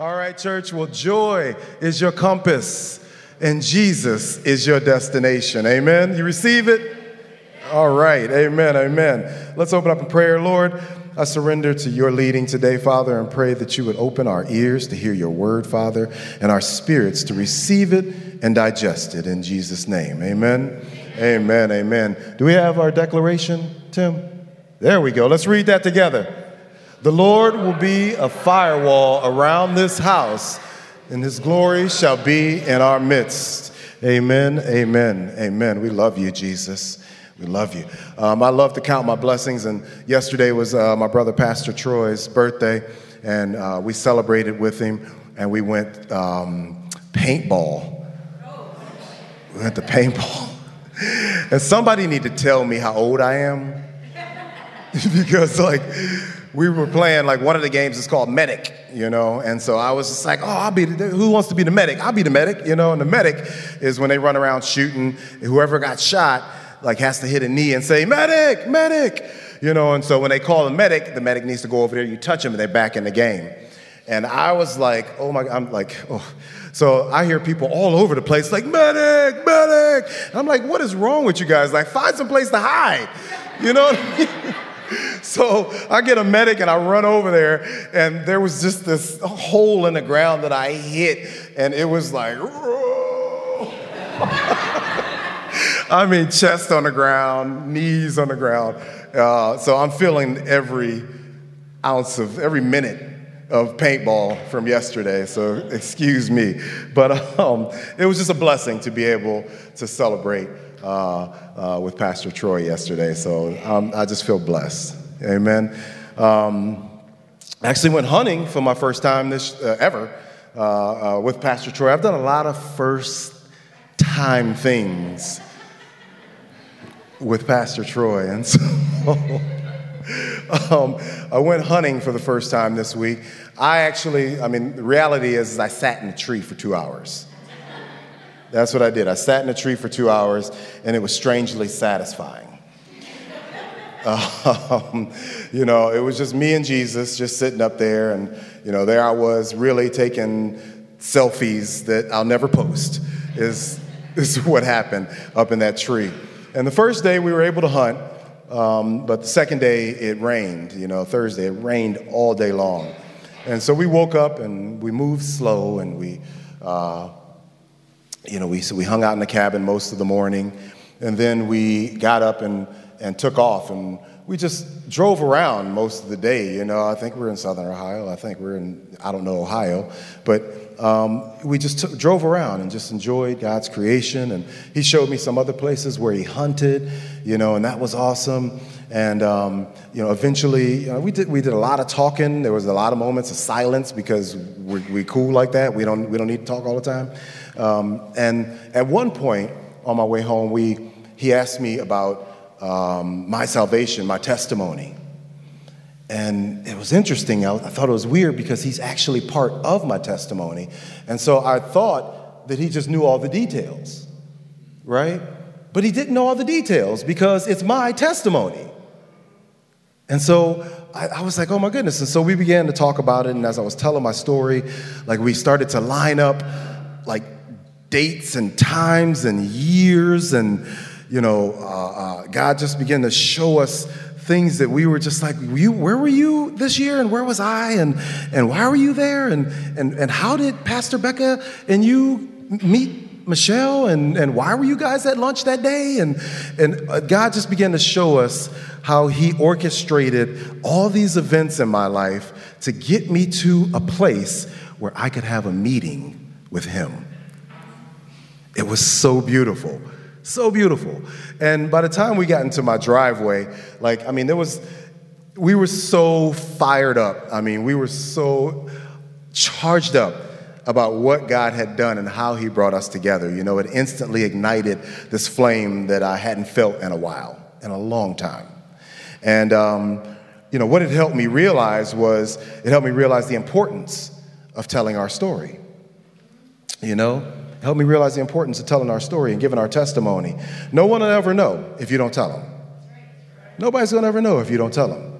All right, church. Well, joy is your compass, and Jesus is your destination. Amen. You receive it? All right. Amen. Amen. Let's open up in prayer, Lord. I surrender to your leading today, Father, and pray that you would open our ears to hear your word, Father, and our spirits to receive it and digest it in Jesus' name. Amen. Amen. Amen. Do we have our declaration, Tim? There we go. Let's read that together. The Lord will be a firewall around this house, and his glory shall be in our midst. Amen, amen, amen. We love you, Jesus. We love you. Um, I love to count my blessings, and yesterday was uh, my brother Pastor Troy's birthday, and uh, we celebrated with him, and we went um, paintball. We went to paintball. And somebody need to tell me how old I am. because, like, we were playing like one of the games is called medic you know and so i was just like oh i'll be the, who wants to be the medic i'll be the medic you know and the medic is when they run around shooting whoever got shot like has to hit a knee and say medic medic you know and so when they call the medic the medic needs to go over there you touch him and they're back in the game and i was like oh my i'm like oh so I hear people all over the place like, medic, medic. I'm like, what is wrong with you guys? Like, find some place to hide. You know? So I get a medic and I run over there, and there was just this hole in the ground that I hit, and it was like, I mean, chest on the ground, knees on the ground. Uh, so I'm feeling every ounce of every minute of paintball from yesterday, so excuse me. But um, it was just a blessing to be able to celebrate uh, uh, with Pastor Troy yesterday. So um, I just feel blessed. Amen. Um, I actually went hunting for my first time this uh, ever uh, uh, with Pastor Troy. I've done a lot of first time things with Pastor Troy, and so. um, I went hunting for the first time this week. I actually, I mean, the reality is, is I sat in a tree for two hours. That's what I did. I sat in a tree for two hours, and it was strangely satisfying. Um, you know, it was just me and Jesus just sitting up there, and, you know, there I was really taking selfies that I'll never post, is, is what happened up in that tree. And the first day we were able to hunt, um, but the second day it rained, you know, Thursday, it rained all day long. And so we woke up and we moved slow and we, uh, you know, we, so we hung out in the cabin most of the morning, and then we got up and, and took off, and we just drove around most of the day. You know, I think we're in Southern Ohio. I think we're in, I don't know, Ohio, but um, we just drove around and just enjoyed God's creation. And He showed me some other places where He hunted, you know, and that was awesome. And um, you know, eventually, you know, we did we did a lot of talking. There was a lot of moments of silence because we're, we cool like that. We don't we don't need to talk all the time. Um, and at one point on my way home, we, he asked me about um, my salvation, my testimony. And it was interesting. I, I thought it was weird because he's actually part of my testimony. And so I thought that he just knew all the details, right? But he didn't know all the details because it's my testimony. And so I, I, was like, oh my goodness. And so we began to talk about it. And as I was telling my story, like we started to line up like dates and times and years and you know uh, uh, god just began to show us things that we were just like you, where were you this year and where was i and, and why were you there and, and, and how did pastor becca and you meet michelle and, and why were you guys at lunch that day? And, and uh, god just began to show us how he orchestrated all these events in my life to get me to a place where i could have a meeting with him it was so beautiful. So beautiful. And by the time we got into my driveway, like, I mean, there was, we were so fired up. I mean, we were so charged up about what God had done and how He brought us together. You know, it instantly ignited this flame that I hadn't felt in a while, in a long time. And, um, you know, what it helped me realize was it helped me realize the importance of telling our story. You know, Help me realize the importance of telling our story and giving our testimony. No one will ever know if you don't tell them. Nobody's going to ever know if you don't tell them.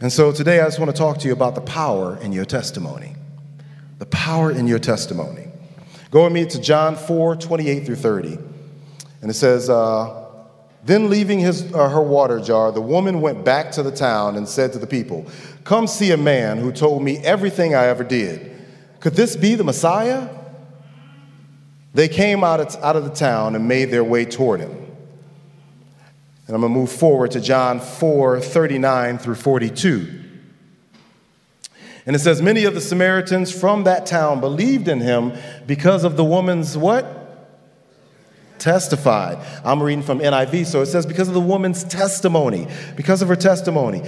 And so today I just want to talk to you about the power in your testimony. The power in your testimony. Go with me to John 4 28 through 30. And it says, uh, Then leaving his, uh, her water jar, the woman went back to the town and said to the people, Come see a man who told me everything I ever did. Could this be the Messiah? They came out of, out of the town and made their way toward him. And I'm going to move forward to John 4 39 through 42. And it says, Many of the Samaritans from that town believed in him because of the woman's what? Testified. I'm reading from NIV, so it says, Because of the woman's testimony, because of her testimony.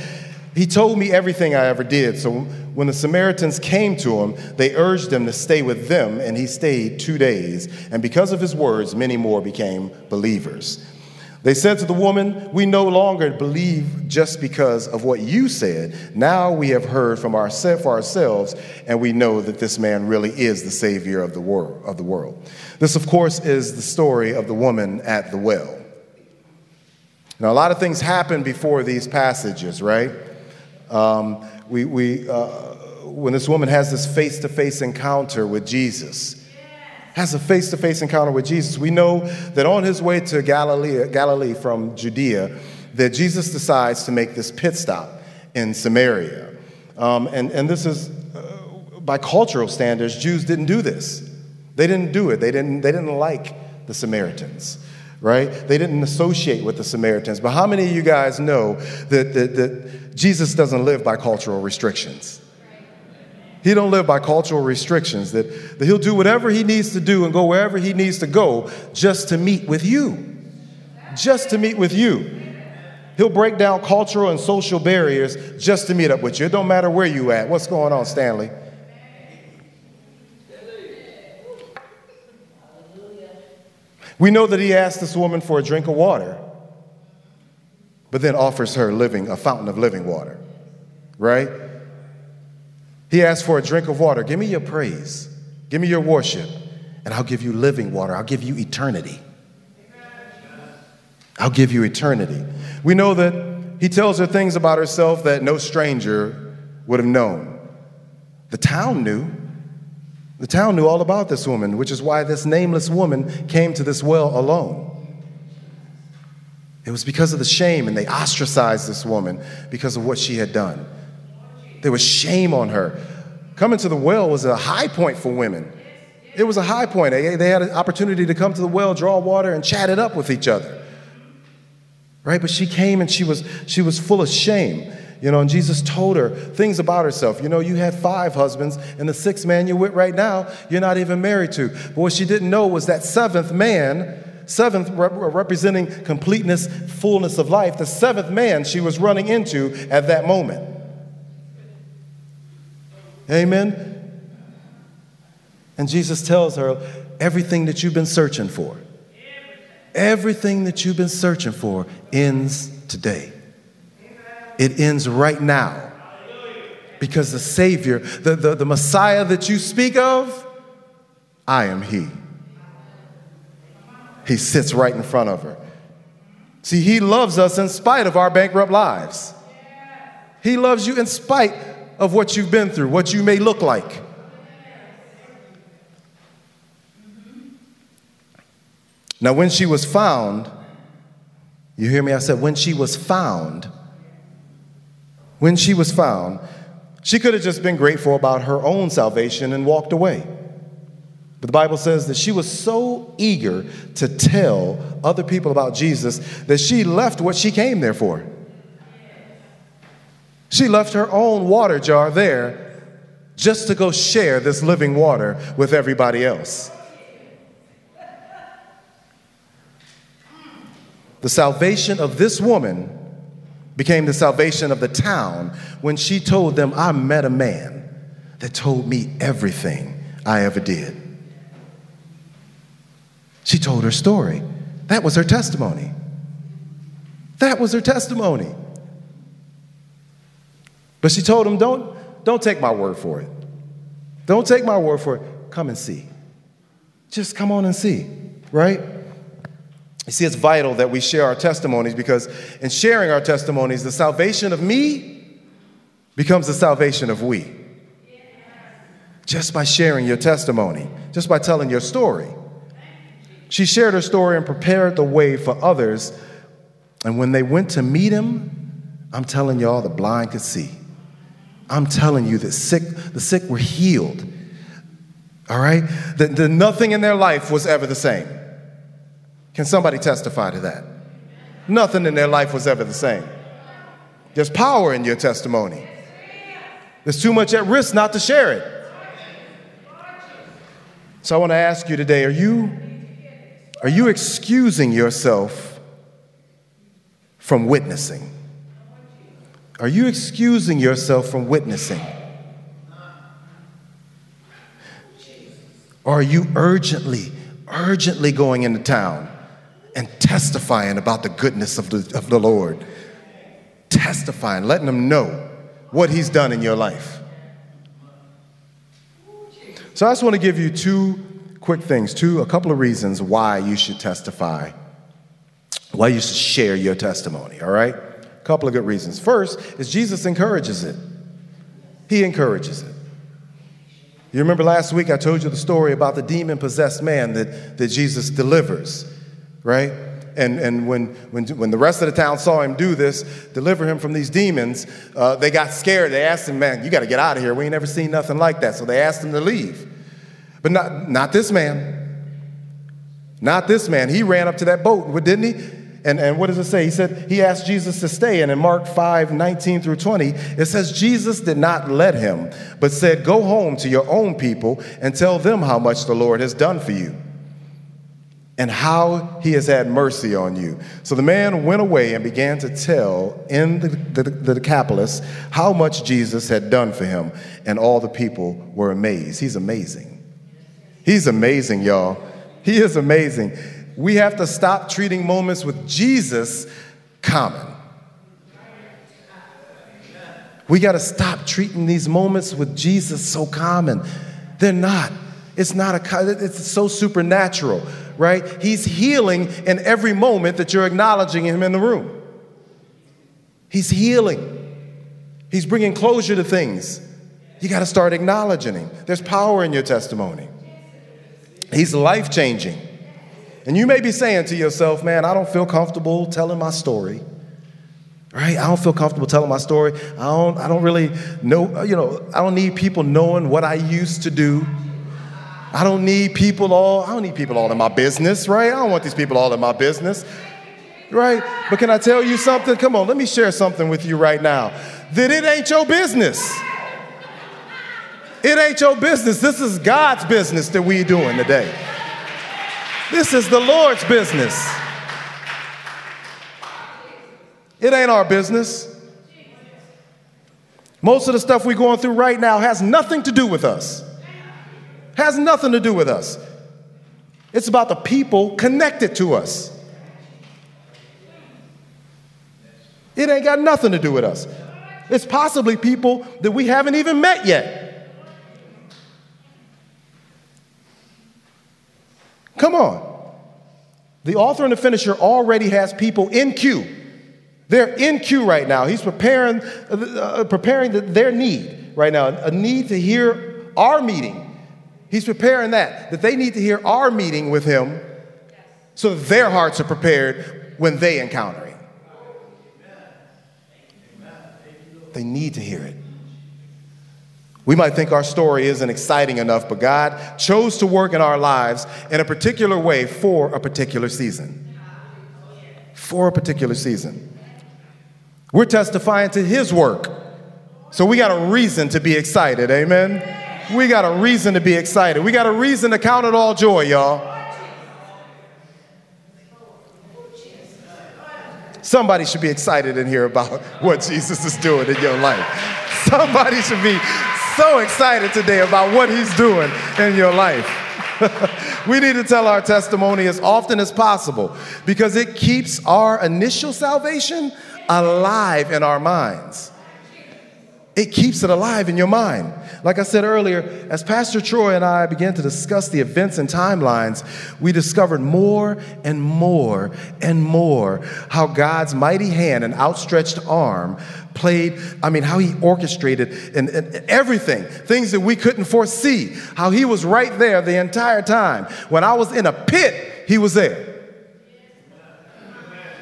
He told me everything I ever did. So when the Samaritans came to him, they urged him to stay with them, and he stayed two days. And because of his words, many more became believers. They said to the woman, We no longer believe just because of what you said. Now we have heard from our, for ourselves, and we know that this man really is the Savior of the, world, of the world. This, of course, is the story of the woman at the well. Now, a lot of things happen before these passages, right? Um, we, we, uh, when this woman has this face to face encounter with Jesus, has a face to face encounter with Jesus. We know that on his way to Galilee, Galilee from Judea, that Jesus decides to make this pit stop in Samaria. Um, and, and this is, uh, by cultural standards, Jews didn't do this. They didn't do it. They didn't, they didn't like the Samaritans, right? They didn't associate with the Samaritans. But how many of you guys know that, that, that Jesus doesn't live by cultural restrictions? He don't live by cultural restrictions, that, that he'll do whatever he needs to do and go wherever he needs to go just to meet with you. Just to meet with you. He'll break down cultural and social barriers just to meet up with you. It don't matter where you at. What's going on, Stanley? We know that he asked this woman for a drink of water, but then offers her living a fountain of living water. Right? He asks for a drink of water. Give me your praise. Give me your worship, and I'll give you living water. I'll give you eternity. I'll give you eternity. We know that he tells her things about herself that no stranger would have known. The town knew. The town knew all about this woman, which is why this nameless woman came to this well alone. It was because of the shame, and they ostracized this woman because of what she had done. There was shame on her. Coming to the well was a high point for women. It was a high point. They, had an opportunity to come to the well, draw water, and chat it up with each other. Right? But she came and she was, she was full of shame. You know, and Jesus told her things about herself. You know, you had five husbands, and the sixth man you're with right now, you're not even married to. But what she didn't know was that seventh man, seventh rep- representing completeness, fullness of life, the seventh man she was running into at that moment. Amen? And Jesus tells her everything that you've been searching for, everything that you've been searching for ends today. It ends right now. Because the Savior, the, the, the Messiah that you speak of, I am He. He sits right in front of her. See, He loves us in spite of our bankrupt lives. He loves you in spite of what you've been through, what you may look like. Now, when she was found, you hear me? I said, when she was found, when she was found, she could have just been grateful about her own salvation and walked away. But the Bible says that she was so eager to tell other people about Jesus that she left what she came there for. She left her own water jar there just to go share this living water with everybody else. The salvation of this woman became the salvation of the town when she told them, I met a man that told me everything I ever did. She told her story. That was her testimony. That was her testimony. But she told him, don't, don't take my word for it. Don't take my word for it. Come and see. Just come on and see, right? You see, it's vital that we share our testimonies because in sharing our testimonies, the salvation of me becomes the salvation of we. just by sharing your testimony, just by telling your story. She shared her story and prepared the way for others. And when they went to meet him, I'm telling y'all, the blind could see. I'm telling you that sick, the sick were healed. All right? That, nothing in their life was ever the same. Can somebody testify to that? Nothing in their life was ever the same. There's power in your testimony. There's too much at risk not to share it. So I want to ask you today, are you are you excusing yourself from witnessing? Are you excusing yourself from witnessing? Or are you urgently, urgently going into town and testifying about the goodness of the, of the Lord? Testifying, letting them know what He's done in your life. So I just want to give you two quick things, two, a couple of reasons why you should testify, why you should share your testimony, all right? A couple of good reasons. First is Jesus encourages it. He encourages it. You remember last week I told you the story about the demon possessed man that, that Jesus delivers, right? And, and when, when, when the rest of the town saw him do this, deliver him from these demons, uh, they got scared. They asked him, Man, you got to get out of here. We ain't never seen nothing like that. So they asked him to leave. But not, not this man. Not this man. He ran up to that boat, didn't he? And, and what does it say? He said he asked Jesus to stay. And in Mark 5 19 through 20, it says, Jesus did not let him, but said, Go home to your own people and tell them how much the Lord has done for you and how he has had mercy on you. So the man went away and began to tell in the, the, the Decapolis how much Jesus had done for him. And all the people were amazed. He's amazing. He's amazing, y'all. He is amazing we have to stop treating moments with Jesus common. We got to stop treating these moments with Jesus so common. They're not. It's not a, it's so supernatural, right? He's healing in every moment that you're acknowledging him in the room. He's healing. He's bringing closure to things. You got to start acknowledging him. There's power in your testimony. He's life changing. And you may be saying to yourself, man, I don't feel comfortable telling my story. Right? I don't feel comfortable telling my story. I don't, I don't really know, you know, I don't need people knowing what I used to do. I don't need people all, I don't need people all in my business, right? I don't want these people all in my business. Right? But can I tell you something? Come on, let me share something with you right now. That it ain't your business. It ain't your business. This is God's business that we doing today. This is the Lord's business. It ain't our business. Most of the stuff we're going through right now has nothing to do with us. Has nothing to do with us. It's about the people connected to us. It ain't got nothing to do with us. It's possibly people that we haven't even met yet. Come on. The author and the finisher already has people in queue. They're in queue right now. He's preparing, uh, uh, preparing the, their need right now, a need to hear our meeting. He's preparing that, that they need to hear our meeting with him so that their hearts are prepared when they encounter him. They need to hear it. We might think our story isn't exciting enough, but God chose to work in our lives in a particular way for a particular season. For a particular season. We're testifying to His work. So we got a reason to be excited. Amen. We got a reason to be excited. We got a reason to count it all joy, y'all. Somebody should be excited in here about what Jesus is doing in your life. Somebody should be so excited today about what he's doing in your life. we need to tell our testimony as often as possible because it keeps our initial salvation alive in our minds. It keeps it alive in your mind. Like I said earlier, as Pastor Troy and I began to discuss the events and timelines, we discovered more and more and more how God's mighty hand and outstretched arm played, I mean, how he orchestrated and, and, everything, things that we couldn't foresee, how he was right there the entire time. When I was in a pit, he was there.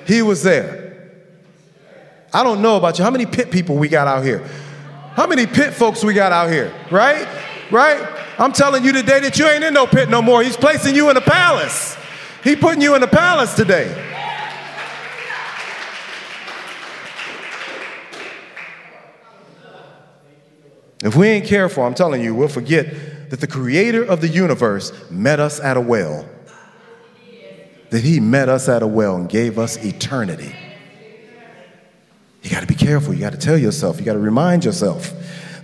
He was there. I don't know about you. How many pit people we got out here? How many pit folks we got out here? Right? Right? I'm telling you today that you ain't in no pit no more. He's placing you in the palace. He putting you in the palace today. If we ain't careful, I'm telling you, we'll forget that the creator of the universe met us at a well. That he met us at a well and gave us eternity. You got to be careful. You got to tell yourself. You got to remind yourself.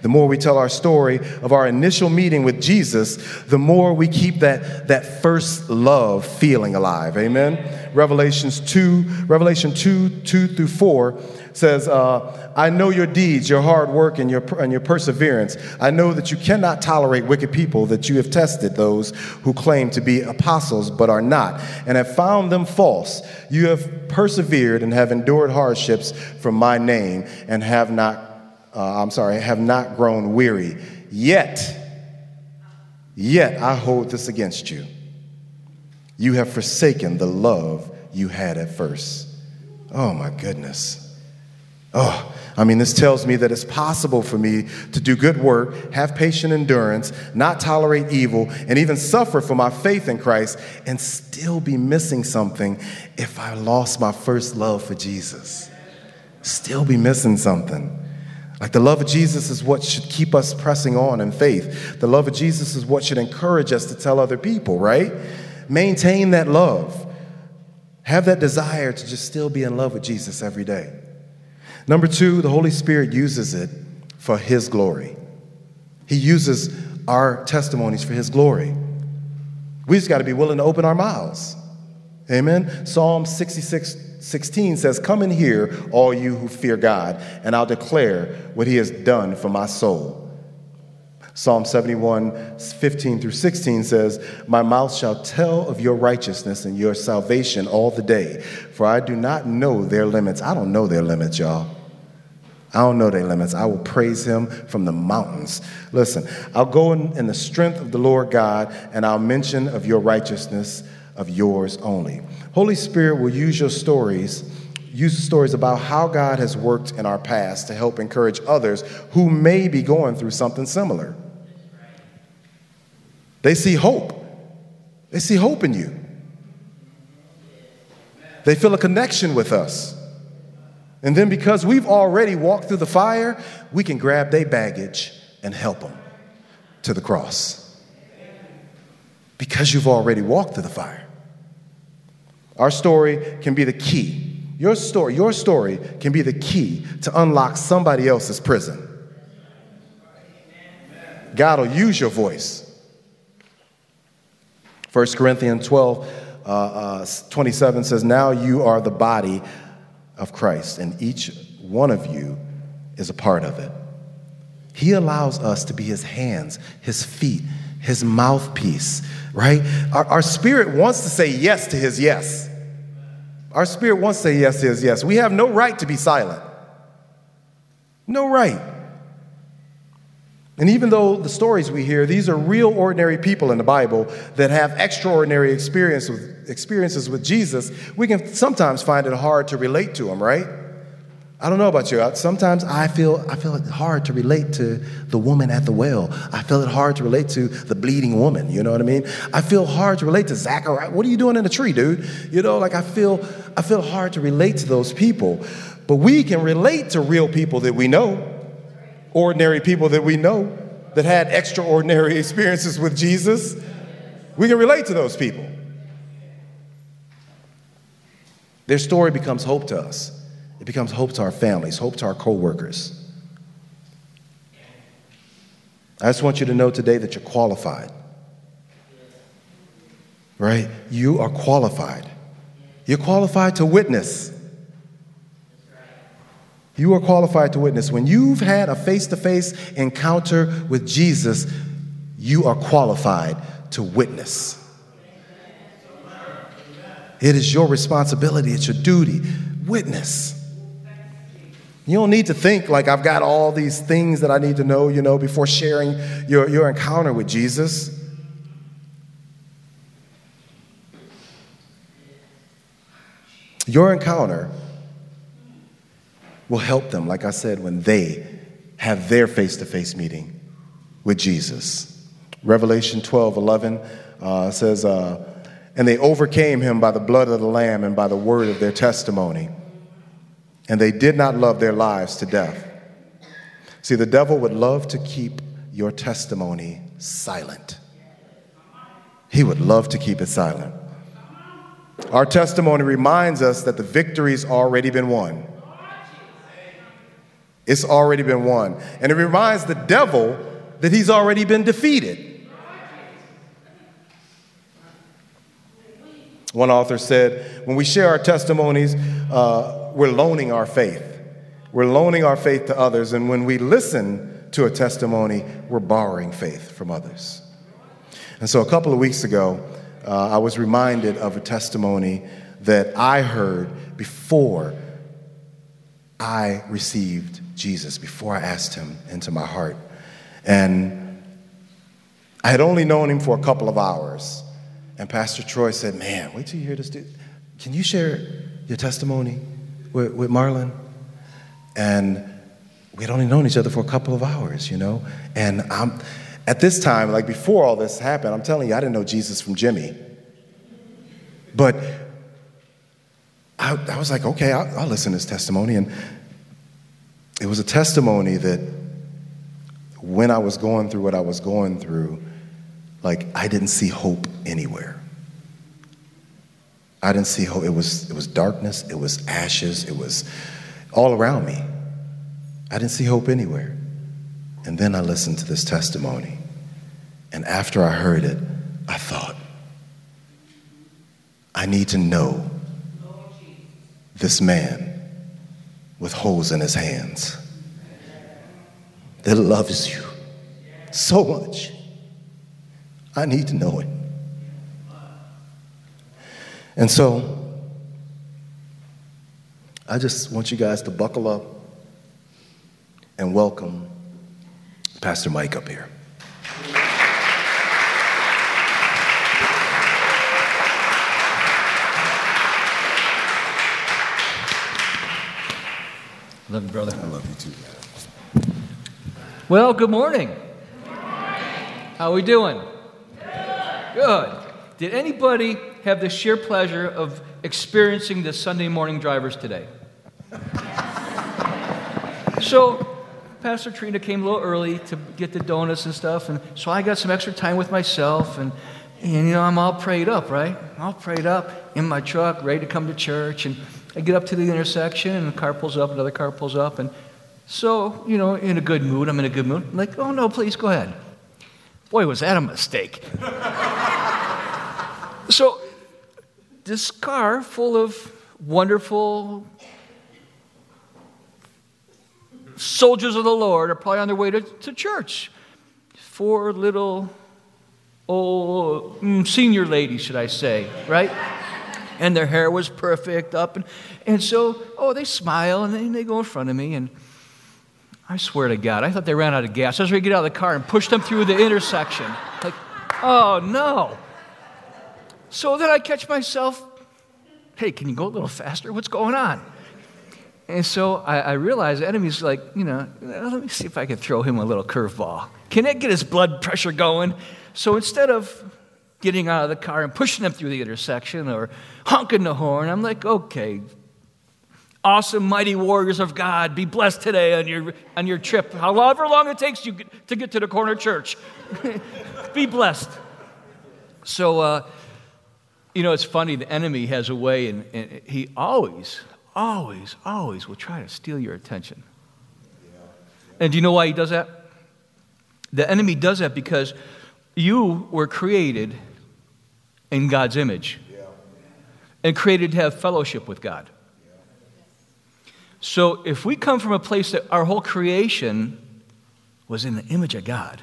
The more we tell our story of our initial meeting with Jesus, the more we keep that, that first love feeling alive. Amen. Revelations 2, Revelation 2, 2 through 4 says, uh, I know your deeds, your hard work, and your, and your perseverance. I know that you cannot tolerate wicked people, that you have tested those who claim to be apostles but are not, and have found them false. You have persevered and have endured hardships for my name, and have not, uh, I'm sorry, have not grown weary. Yet, yet I hold this against you. You have forsaken the love you had at first. Oh my goodness. Oh, I mean, this tells me that it's possible for me to do good work, have patient endurance, not tolerate evil, and even suffer for my faith in Christ and still be missing something if I lost my first love for Jesus. Still be missing something. Like the love of Jesus is what should keep us pressing on in faith. The love of Jesus is what should encourage us to tell other people, right? Maintain that love. Have that desire to just still be in love with Jesus every day. Number two, the Holy Spirit uses it for His glory. He uses our testimonies for His glory. We just got to be willing to open our mouths. Amen. Psalm 66 16 says, Come and hear, all you who fear God, and I'll declare what He has done for my soul. Psalm 71, 15 through 16 says, My mouth shall tell of your righteousness and your salvation all the day, for I do not know their limits. I don't know their limits, y'all. I don't know their limits. I will praise him from the mountains. Listen, I'll go in, in, the strength of the Lord God, and I'll mention of your righteousness of yours only. Holy Spirit will use your stories, use the stories about how God has worked in our past to help encourage others who may be going through something similar. They see hope. They see hope in you. They feel a connection with us. And then because we've already walked through the fire, we can grab their baggage and help them to the cross. Because you've already walked through the fire. Our story can be the key. Your story, your story can be the key to unlock somebody else's prison. God will use your voice. 1 Corinthians 12, uh, uh, 27 says, Now you are the body of Christ, and each one of you is a part of it. He allows us to be his hands, his feet, his mouthpiece, right? Our, our spirit wants to say yes to his yes. Our spirit wants to say yes to his yes. We have no right to be silent. No right. And even though the stories we hear, these are real ordinary people in the Bible that have extraordinary experience with, experiences with Jesus, we can sometimes find it hard to relate to them, right? I don't know about you. Sometimes I feel I feel it hard to relate to the woman at the well. I feel it hard to relate to the bleeding woman. You know what I mean? I feel hard to relate to Zachariah. What are you doing in the tree, dude? You know, like I feel I feel hard to relate to those people. But we can relate to real people that we know ordinary people that we know that had extraordinary experiences with Jesus. We can relate to those people. Their story becomes hope to us. It becomes hope to our families, hope to our coworkers. I just want you to know today that you're qualified. Right? You are qualified. You're qualified to witness. You are qualified to witness. When you've had a face to face encounter with Jesus, you are qualified to witness. It is your responsibility, it's your duty. Witness. You don't need to think like I've got all these things that I need to know, you know, before sharing your, your encounter with Jesus. Your encounter will help them, like I said, when they have their face to face meeting with Jesus. Revelation 12 11 uh, says, uh, And they overcame him by the blood of the Lamb and by the word of their testimony. And they did not love their lives to death. See, the devil would love to keep your testimony silent. He would love to keep it silent. Our testimony reminds us that the victory's already been won. It's already been won. And it reminds the devil that he's already been defeated. One author said, when we share our testimonies, uh, we're loaning our faith. We're loaning our faith to others. And when we listen to a testimony, we're borrowing faith from others. And so a couple of weeks ago, uh, I was reminded of a testimony that I heard before I received Jesus, before I asked him into my heart. And I had only known him for a couple of hours. And Pastor Troy said, Man, wait till you hear this dude. Can you share your testimony with, with Marlon? And we had only known each other for a couple of hours, you know? And I'm, at this time, like before all this happened, I'm telling you, I didn't know Jesus from Jimmy. But I, I was like, okay, I'll, I'll listen to his testimony. And it was a testimony that when I was going through what I was going through, like I didn't see hope anywhere. I didn't see hope. It was, it was darkness, it was ashes, it was all around me. I didn't see hope anywhere. And then I listened to this testimony. And after I heard it, I thought, I need to know this man with holes in his hands that loves you so much. I need to know it. And so, I just want you guys to buckle up and welcome Pastor Mike up here. Love you, brother. I love you too. Well, good morning. How are we doing? Good. Did anybody have the sheer pleasure of experiencing the Sunday morning drivers today? so, Pastor Trina came a little early to get the donuts and stuff, and so I got some extra time with myself, and, and you know, I'm all prayed up, right? All prayed up in my truck, ready to come to church, and I get up to the intersection, and a car pulls up, another car pulls up, and so, you know, in a good mood, I'm in a good mood. I'm like, oh no, please go ahead. Boy, was that a mistake. so, this car full of wonderful soldiers of the Lord are probably on their way to, to church. Four little old mm, senior ladies, should I say, right? And their hair was perfect up. And, and so, oh, they smile and they, they go in front of me. And I swear to God, I thought they ran out of gas. I was to get out of the car and push them through the intersection. Like, oh no. So then I catch myself, hey, can you go a little faster? What's going on? And so I, I realized the enemy's like, you know, let me see if I can throw him a little curveball. Can it get his blood pressure going? So instead of getting out of the car and pushing them through the intersection or honking the horn. I'm like, okay, awesome, mighty warriors of God, be blessed today on your, on your trip, however long it takes you to get to the corner church. be blessed. So, uh, you know, it's funny, the enemy has a way, and, and, he always, always, always will try to steal your attention. And do you know why he does that? The enemy does that because you were created in God's image and created to have fellowship with God. So if we come from a place that our whole creation was in the image of God,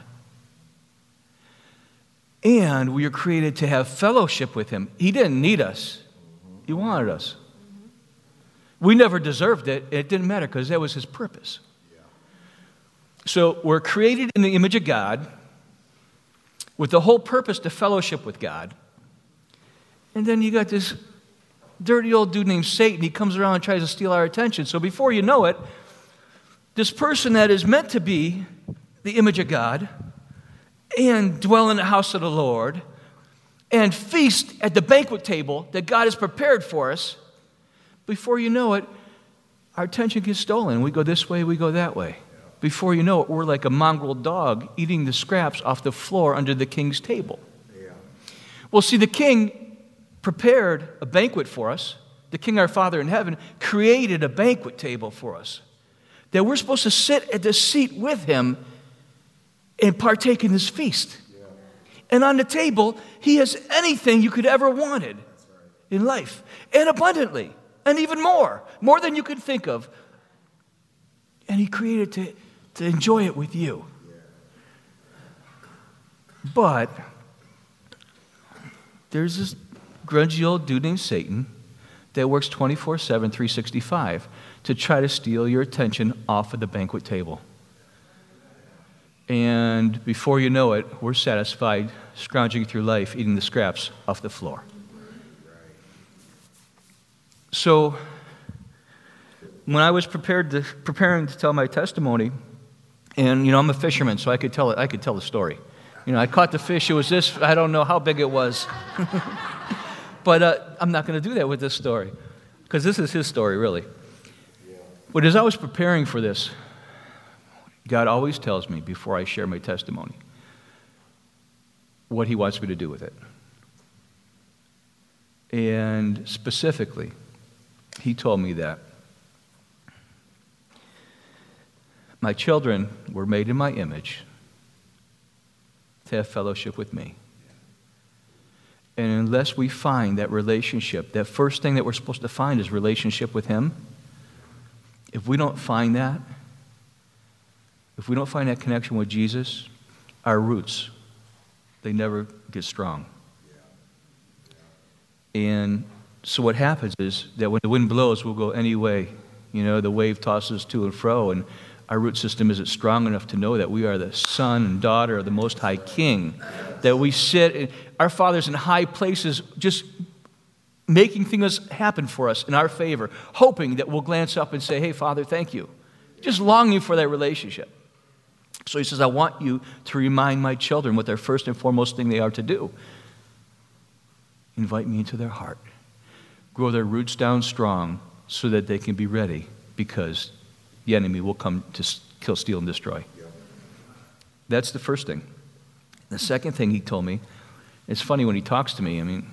and we are created to have fellowship with Him, He didn't need us, He wanted us. We never deserved it. It didn't matter because that was his purpose. So we're created in the image of God with the whole purpose to fellowship with God. And then you got this dirty old dude named Satan. He comes around and tries to steal our attention. So before you know it, this person that is meant to be the image of God and dwell in the house of the Lord and feast at the banquet table that God has prepared for us, before you know it, our attention gets stolen. We go this way, we go that way. Before you know it, we're like a mongrel dog eating the scraps off the floor under the king's table. Yeah. Well, see, the king prepared a banquet for us. The king, our Father in heaven, created a banquet table for us that we're supposed to sit at the seat with him and partake in this feast. And on the table, he has anything you could ever wanted in life, and abundantly, and even more, more than you could think of. And he created to, to enjoy it with you. But there's this grungy old dude named Satan that works 24 7, 365 to try to steal your attention off of the banquet table. And before you know it, we're satisfied scrounging through life, eating the scraps off the floor. So, when I was prepared to, preparing to tell my testimony, and you know, I'm a fisherman, so I could tell it, I could tell the story. You know, I caught the fish, it was this, I don't know how big it was. but uh, I'm not going to do that with this story, because this is his story, really. But as I was preparing for this, God always tells me before I share my testimony what He wants me to do with it. And specifically, He told me that my children were made in my image to have fellowship with me. And unless we find that relationship, that first thing that we're supposed to find is relationship with Him. If we don't find that, if we don't find that connection with Jesus, our roots, they never get strong. And so what happens is that when the wind blows, we'll go any way. You know, the wave tosses to and fro, and our root system isn't strong enough to know that we are the son and daughter of the Most High King. That we sit, in, our Father's in high places, just making things happen for us in our favor, hoping that we'll glance up and say, Hey, Father, thank you. Just longing for that relationship. So he says, I want you to remind my children what their first and foremost thing they are to do invite me into their heart, grow their roots down strong so that they can be ready because the enemy will come to kill, steal, and destroy. That's the first thing. The second thing he told me, it's funny when he talks to me, I mean,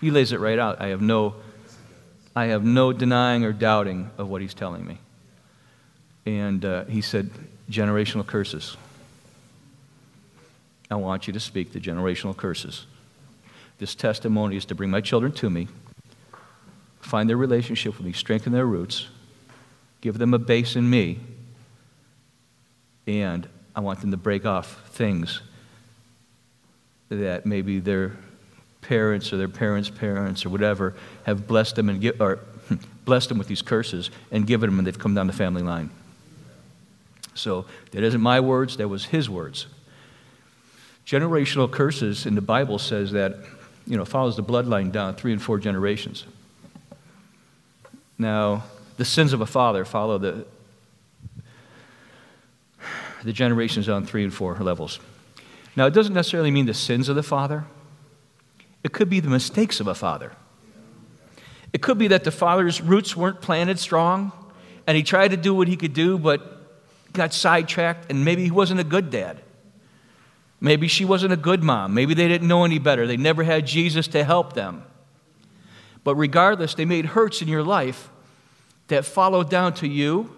he lays it right out. I have no, I have no denying or doubting of what he's telling me. And uh, he said, generational curses. I want you to speak the generational curses. This testimony is to bring my children to me, find their relationship with me, strengthen their roots, give them a base in me, and I want them to break off things that maybe their parents or their parents' parents or whatever have blessed them and give, or blessed them with these curses and given them, and they've come down the family line. So that isn't my words, that was his words. Generational curses in the Bible says that, you know, follows the bloodline down three and four generations. Now, the sins of a father follow the, the generations on three and four levels. Now, it doesn't necessarily mean the sins of the father, it could be the mistakes of a father. It could be that the father's roots weren't planted strong and he tried to do what he could do, but got sidetracked, and maybe he wasn't a good dad. Maybe she wasn't a good mom. Maybe they didn't know any better. They never had Jesus to help them. But regardless, they made hurts in your life that follow down to you.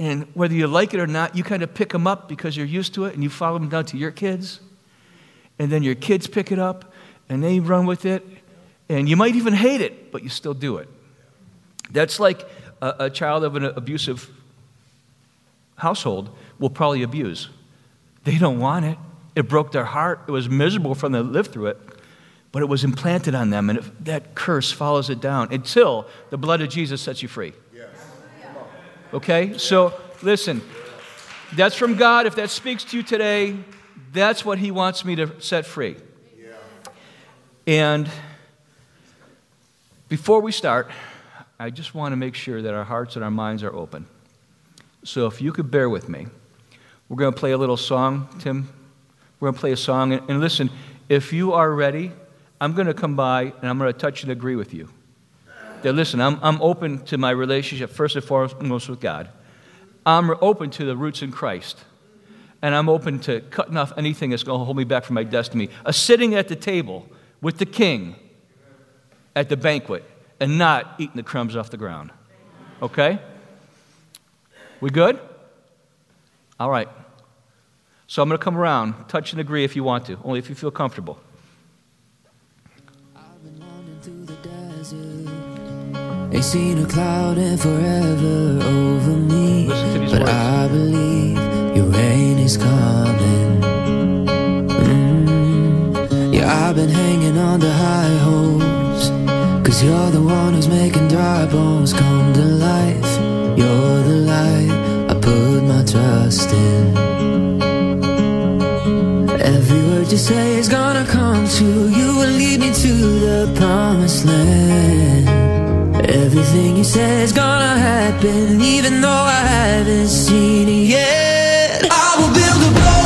And whether you like it or not, you kind of pick them up because you're used to it and you follow them down to your kids. And then your kids pick it up and they run with it. And you might even hate it, but you still do it. That's like a, a child of an abusive household will probably abuse. They don't want it. It broke their heart. It was miserable for them to live through it, but it was implanted on them, and it, that curse follows it down until the blood of Jesus sets you free. Okay? So, listen, that's from God. If that speaks to you today, that's what He wants me to set free. And before we start, I just want to make sure that our hearts and our minds are open. So, if you could bear with me, we're going to play a little song, Tim. We're going to play a song. And, listen, if you are ready, I'm going to come by and I'm going to touch and agree with you. That listen, I'm, I'm open to my relationship, first and foremost, with God. I'm open to the roots in Christ. And I'm open to cutting off anything that's going to hold me back from my destiny. A sitting at the table with the king at the banquet and not eating the crumbs off the ground. Okay? We good? All right. So I'm going to come around, touch and agree if you want to, only if you feel comfortable. Ain't seen a cloud in forever over me. But words. I believe your rain is coming. Mm. Yeah, I've been hanging on to high hopes. Cause you're the one who's making dry bones come to life. You're the light I put my trust in. Every word you say is gonna come true. You will lead me to the promised land. Everything you say is gonna happen, even though I haven't seen it yet. I will build a boat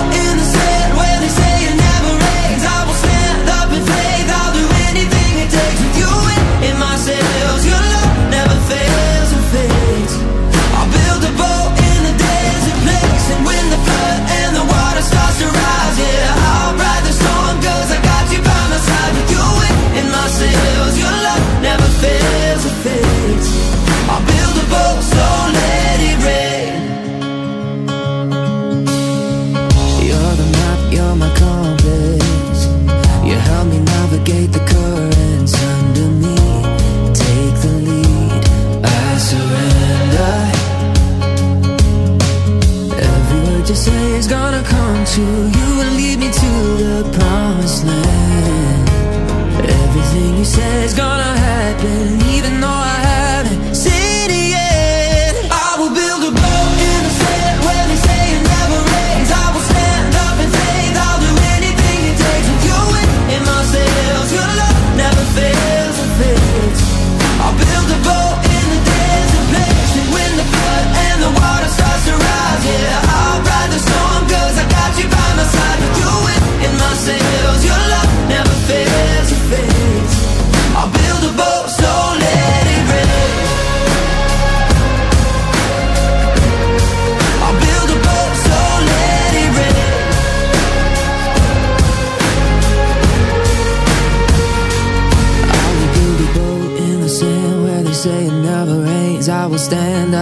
gonna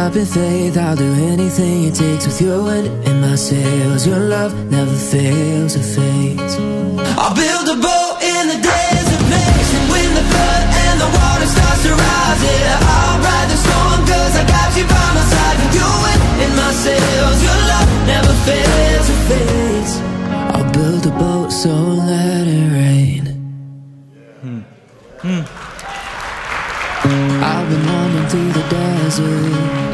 up in faith. I'll do anything it takes with your wind in my sails. Your love never fails or fades. I'll build a boat in the desert place, and when the flood and the water starts to rise, yeah, I'll ride the storm 'cause I got you by my side with you in, in my sails. Your love never fails or fades. I'll build a boat, so let it rain. Hmm. Hmm. I've been wandering through the desert.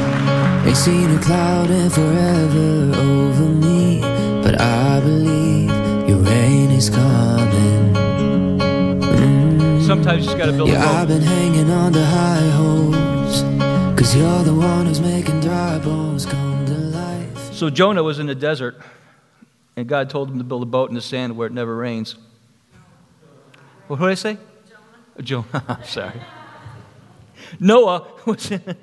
Ain't seen a cloud in forever over me. But I believe your rain is coming. Mm. Sometimes you just got to build a Yeah, I've been hanging on to high hopes. Cause you're the one who's making dry bones come to life. So Jonah was in the desert, and God told him to build a boat in the sand where it never rains. What did I say? Jonah. Jonah. Sorry. Noah was in.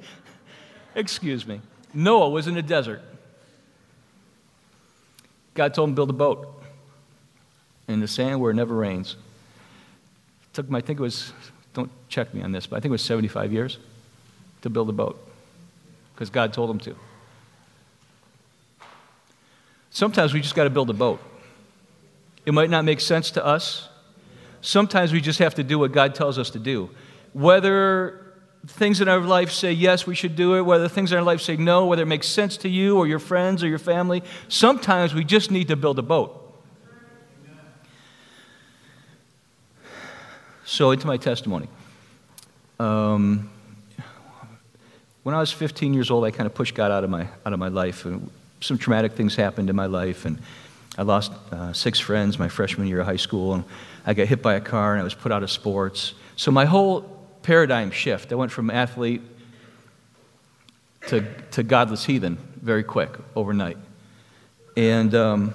Excuse me. Noah was in the desert. God told him to build a boat in the sand where it never rains. It took him, I think it was, don't check me on this, but I think it was 75 years to build a boat because God told him to. Sometimes we just got to build a boat. It might not make sense to us. Sometimes we just have to do what God tells us to do. Whether things in our life say yes, we should do it, whether things in our life say no, whether it makes sense to you or your friends or your family, sometimes we just need to build a boat. So, into my testimony. Um, when I was 15 years old, I kind of pushed God out of my, out of my life. And some traumatic things happened in my life, and I lost uh, six friends my freshman year of high school, and I got hit by a car, and I was put out of sports. So my whole paradigm shift. I went from athlete to, to godless heathen very quick, overnight. And um,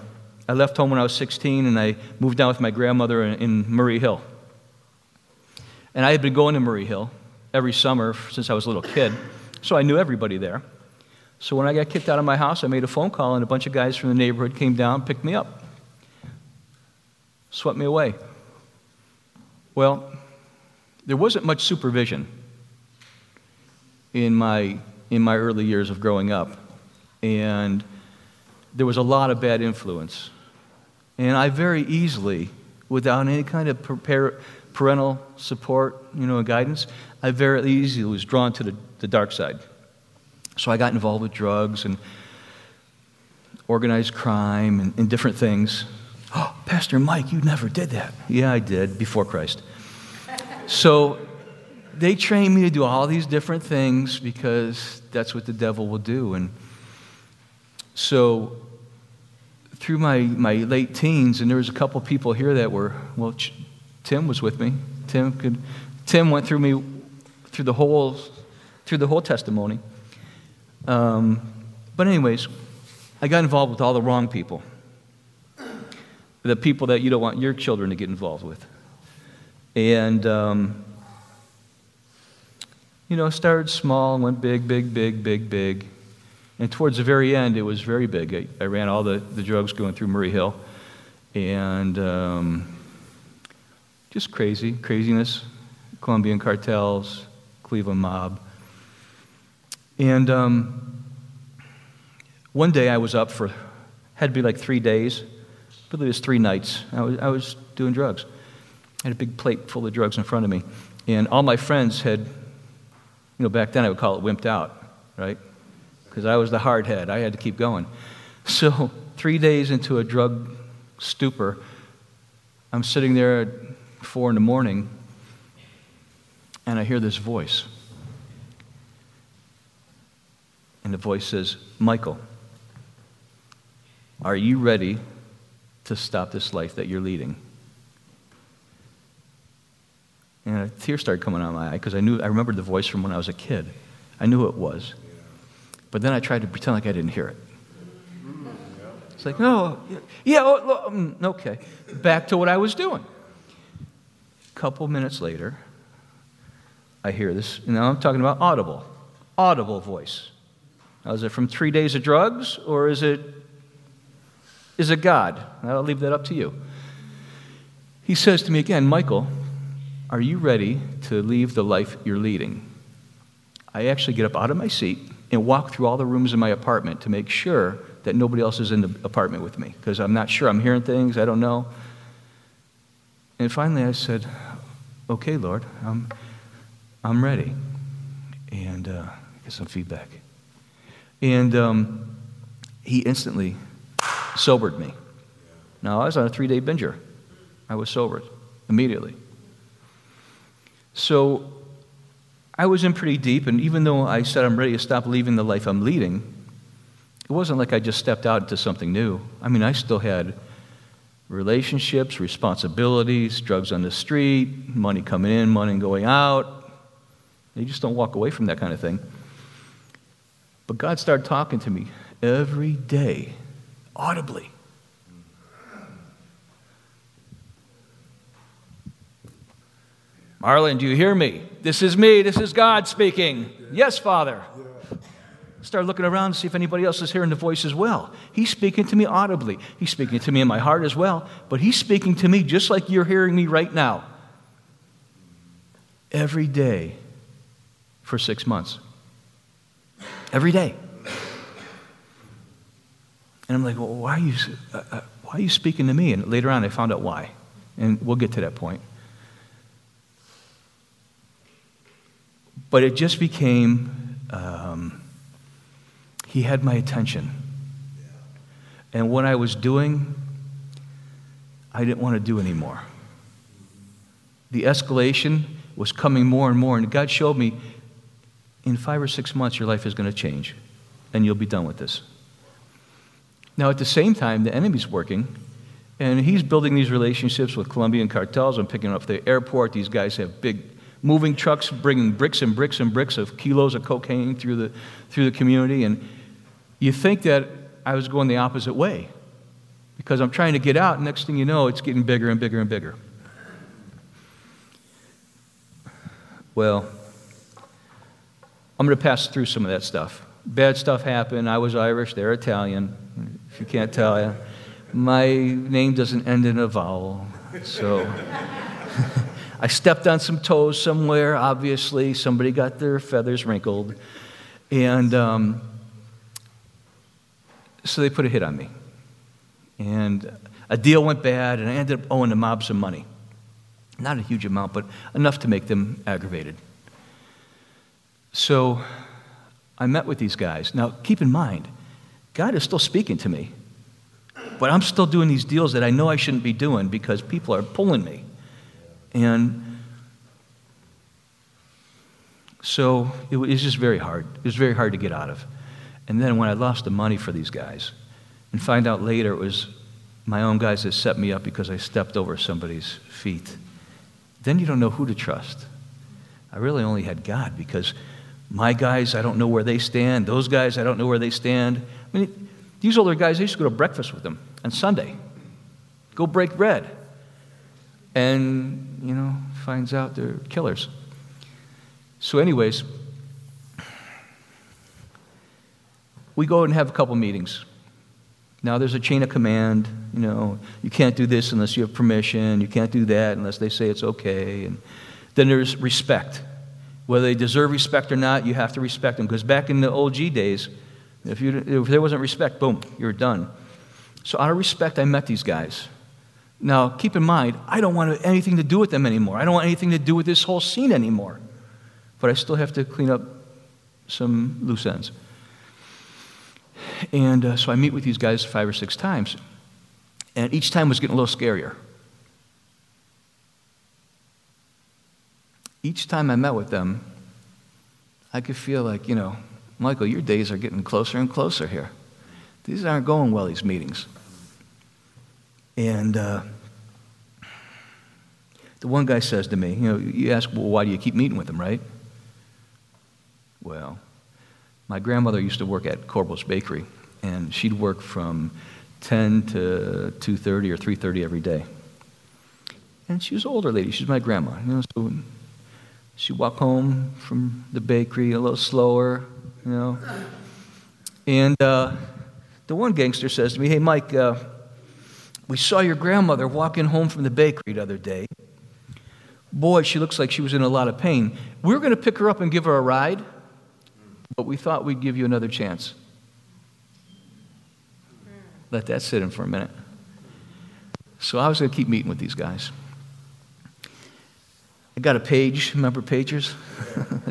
I left home when I was 16 and I moved down with my grandmother in, in Murray Hill. And I had been going to Murray Hill every summer since I was a little kid, so I knew everybody there. So when I got kicked out of my house, I made a phone call and a bunch of guys from the neighborhood came down, picked me up, swept me away. Well, there wasn't much supervision in my, in my early years of growing up. And there was a lot of bad influence. And I very easily, without any kind of parental support, you know, guidance, I very easily was drawn to the, the dark side. So I got involved with drugs and organized crime and, and different things. Oh, Pastor Mike, you never did that. Yeah, I did before Christ. So they trained me to do all these different things because that's what the devil will do. And so through my, my late teens, and there was a couple people here that were, well, Ch- Tim was with me. Tim could, Tim went through me through the whole, through the whole testimony. Um, but anyways, I got involved with all the wrong people. The people that you don't want your children to get involved with. And, um, you know, started small and went big, big, big, big, big. And towards the very end, it was very big. I, I ran all the, the drugs going through Murray Hill. And um, just crazy, craziness. Colombian cartels, Cleveland mob. And um, one day I was up for, had to be like three days, but it was three nights. I was, I was doing drugs. I had a big plate full of drugs in front of me. And all my friends had, you know, back then I would call it wimped out, right? Because I was the hard head. I had to keep going. So, three days into a drug stupor, I'm sitting there at four in the morning, and I hear this voice. And the voice says, Michael, are you ready to stop this life that you're leading? And a tear started coming out of my eye because I knew I remembered the voice from when I was a kid. I knew it was. But then I tried to pretend like I didn't hear it. It's like, no, yeah, oh, mm, okay. Back to what I was doing. A couple minutes later, I hear this. Now I'm talking about audible, audible voice. Now, is it from three days of drugs or is it is it God? I'll leave that up to you. He says to me again, Michael, are you ready to leave the life you're leading? I actually get up out of my seat and walk through all the rooms in my apartment to make sure that nobody else is in the apartment with me because I'm not sure. I'm hearing things, I don't know. And finally I said, Okay, Lord, I'm, I'm ready. And uh, get some feedback. And um, he instantly sobered me. Now, I was on a three day binger. I was sobered immediately. So I was in pretty deep, and even though I said I'm ready to stop leaving the life I'm leading, it wasn't like I just stepped out into something new. I mean, I still had relationships, responsibilities, drugs on the street, money coming in, money going out. You just don't walk away from that kind of thing. But God started talking to me every day, audibly. Marlon, do you hear me? This is me. This is God speaking. Yes, Father. Start looking around to see if anybody else is hearing the voice as well. He's speaking to me audibly. He's speaking to me in my heart as well, but he's speaking to me just like you're hearing me right now. Every day for six months. Every day. And I'm like, well, why are you, uh, uh, why are you speaking to me? And later on, I found out why. And we'll get to that point. But it just became, um, he had my attention. And what I was doing, I didn't want to do anymore. the escalation was coming more and more. And God showed me in five or six months, your life is going to change and you'll be done with this. Now, at the same time, the enemy's working and he's building these relationships with Colombian cartels. I'm picking up the airport. These guys have big moving trucks bringing bricks and bricks and bricks of kilos of cocaine through the, through the community. And you think that I was going the opposite way because I'm trying to get out. Next thing you know, it's getting bigger and bigger and bigger. Well, I'm going to pass through some of that stuff. Bad stuff happened. I was Irish, they're Italian. If you can't tell, my name doesn't end in a vowel. So I stepped on some toes somewhere, obviously. Somebody got their feathers wrinkled. And um, so they put a hit on me. And a deal went bad, and I ended up owing the mob some money. Not a huge amount, but enough to make them aggravated. So I met with these guys. Now, keep in mind, God is still speaking to me, but I'm still doing these deals that I know I shouldn't be doing because people are pulling me. And so it was just very hard. It was very hard to get out of. And then when I lost the money for these guys, and find out later it was my own guys that set me up because I stepped over somebody's feet, then you don't know who to trust. I really only had God because my guys, I don't know where they stand. Those guys, I don't know where they stand. I mean, these older guys, I used to go to breakfast with them on Sunday, go break bread. And, you know, finds out they're killers. So, anyways, we go and have a couple meetings. Now, there's a chain of command. You know, you can't do this unless you have permission. You can't do that unless they say it's okay. And then there's respect. Whether they deserve respect or not, you have to respect them. Because back in the old G days, if, you, if there wasn't respect, boom, you're done. So, out of respect, I met these guys. Now, keep in mind, I don't want anything to do with them anymore. I don't want anything to do with this whole scene anymore. But I still have to clean up some loose ends. And uh, so I meet with these guys five or six times. And each time was getting a little scarier. each time I met with them, I could feel like, you know, Michael, your days are getting closer and closer here. These aren't going well, these meetings. And uh, the one guy says to me, you know, you ask, well, why do you keep meeting with them, right? Well, my grandmother used to work at Corbo's Bakery, and she'd work from 10 to 2.30 or 3.30 every day. And she was an older lady. She's my grandma. You know, so she walked home from the bakery a little slower, you know. And uh, the one gangster says to me, Hey, Mike, uh, we saw your grandmother walking home from the bakery the other day. Boy, she looks like she was in a lot of pain. We were going to pick her up and give her a ride, but we thought we'd give you another chance. Let that sit in for a minute. So I was going to keep meeting with these guys. I got a page. Remember pagers?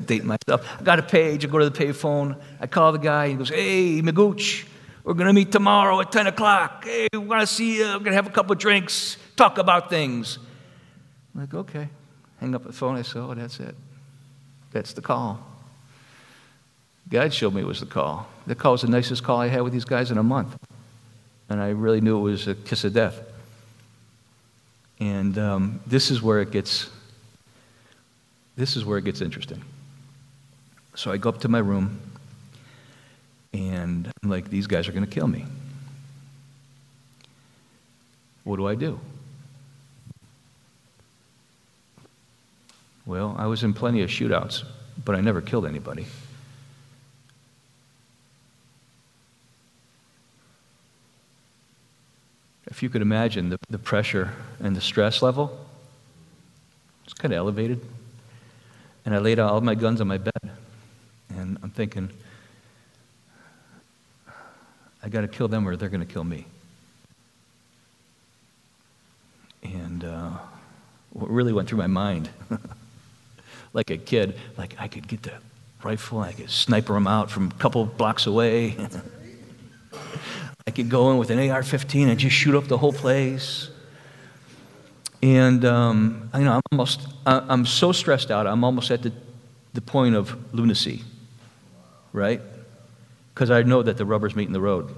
Dating myself. I got a page. I go to the payphone. I call the guy. He goes, Hey, Magooch, we're going to meet tomorrow at 10 o'clock. Hey, we want to see you. We're going to have a couple drinks, talk about things. I'm like, Okay. Hang up the phone. I said, Oh, that's it. That's the call. God showed me it was the call. The call was the nicest call I had with these guys in a month. And I really knew it was a kiss of death. And um, this is where it gets this is where it gets interesting. So I go up to my room, and like, these guys are going to kill me. What do I do? Well, I was in plenty of shootouts, but I never killed anybody. If you could imagine the, the pressure and the stress level, it's kind of elevated. And I laid out all my guns on my bed. And I'm thinking, I got to kill them or they're going to kill me. And uh, what really went through my mind, like a kid, like I could get the rifle, I could sniper them out from a couple blocks away. I could go in with an AR 15 and just shoot up the whole place. And um, you know, I'm almost, I'm so stressed out. I'm almost at the, the point of lunacy, right? Because I know that the rubber's meeting the road.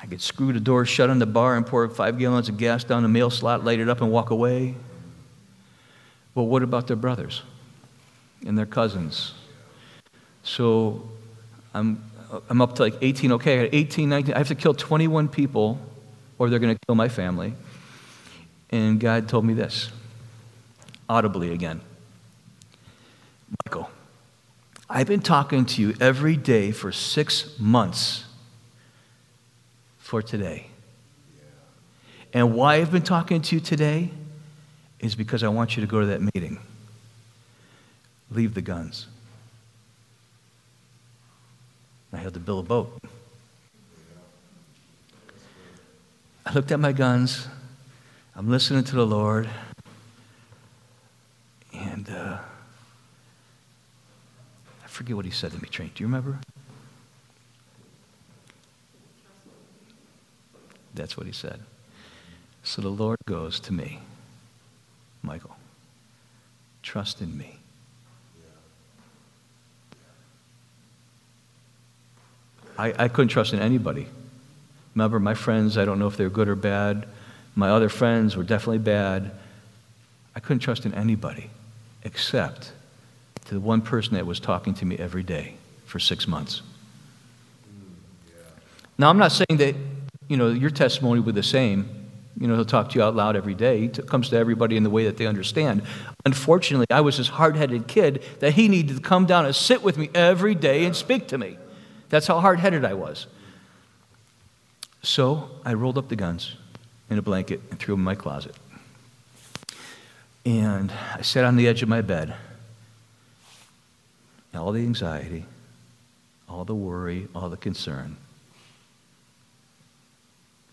I could screw the door shut on the bar and pour five gallons of gas down the mail slot, light it up, and walk away. Well, what about their brothers and their cousins? So I'm, I'm up to like 18. Okay, I got 18, 19. I have to kill 21 people or they're going to kill my family. And God told me this audibly again Michael, I've been talking to you every day for six months for today. And why I've been talking to you today is because I want you to go to that meeting. Leave the guns. I had to build a boat. I looked at my guns. I'm listening to the Lord. And uh, I forget what he said to me, Trina. Do you remember? That's what he said. So the Lord goes to me, Michael, trust in me. I, I couldn't trust in anybody. Remember, my friends, I don't know if they're good or bad. My other friends were definitely bad. I couldn't trust in anybody except to the one person that was talking to me every day for six months. Now, I'm not saying that, you know, your testimony would be the same. You know, he'll talk to you out loud every day. He comes to everybody in the way that they understand. Unfortunately, I was this hard headed kid that he needed to come down and sit with me every day and speak to me. That's how hard headed I was. So I rolled up the guns in a blanket and threw them in my closet. And I sat on the edge of my bed. All the anxiety, all the worry, all the concern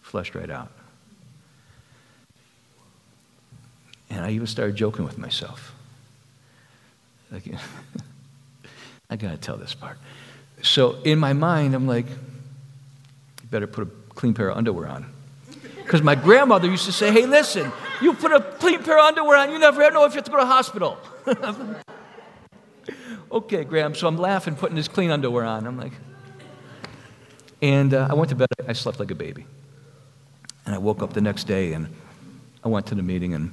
flushed right out. And I even started joking with myself. Like, I gotta tell this part. So in my mind, I'm like, you better put a clean pair of underwear on. Because my grandmother used to say, hey, listen, you put a clean pair of underwear on, you never know if you have to go to hospital. okay, Graham. So I'm laughing, putting this clean underwear on. I'm like, and uh, I went to bed. I slept like a baby. And I woke up the next day and I went to the meeting and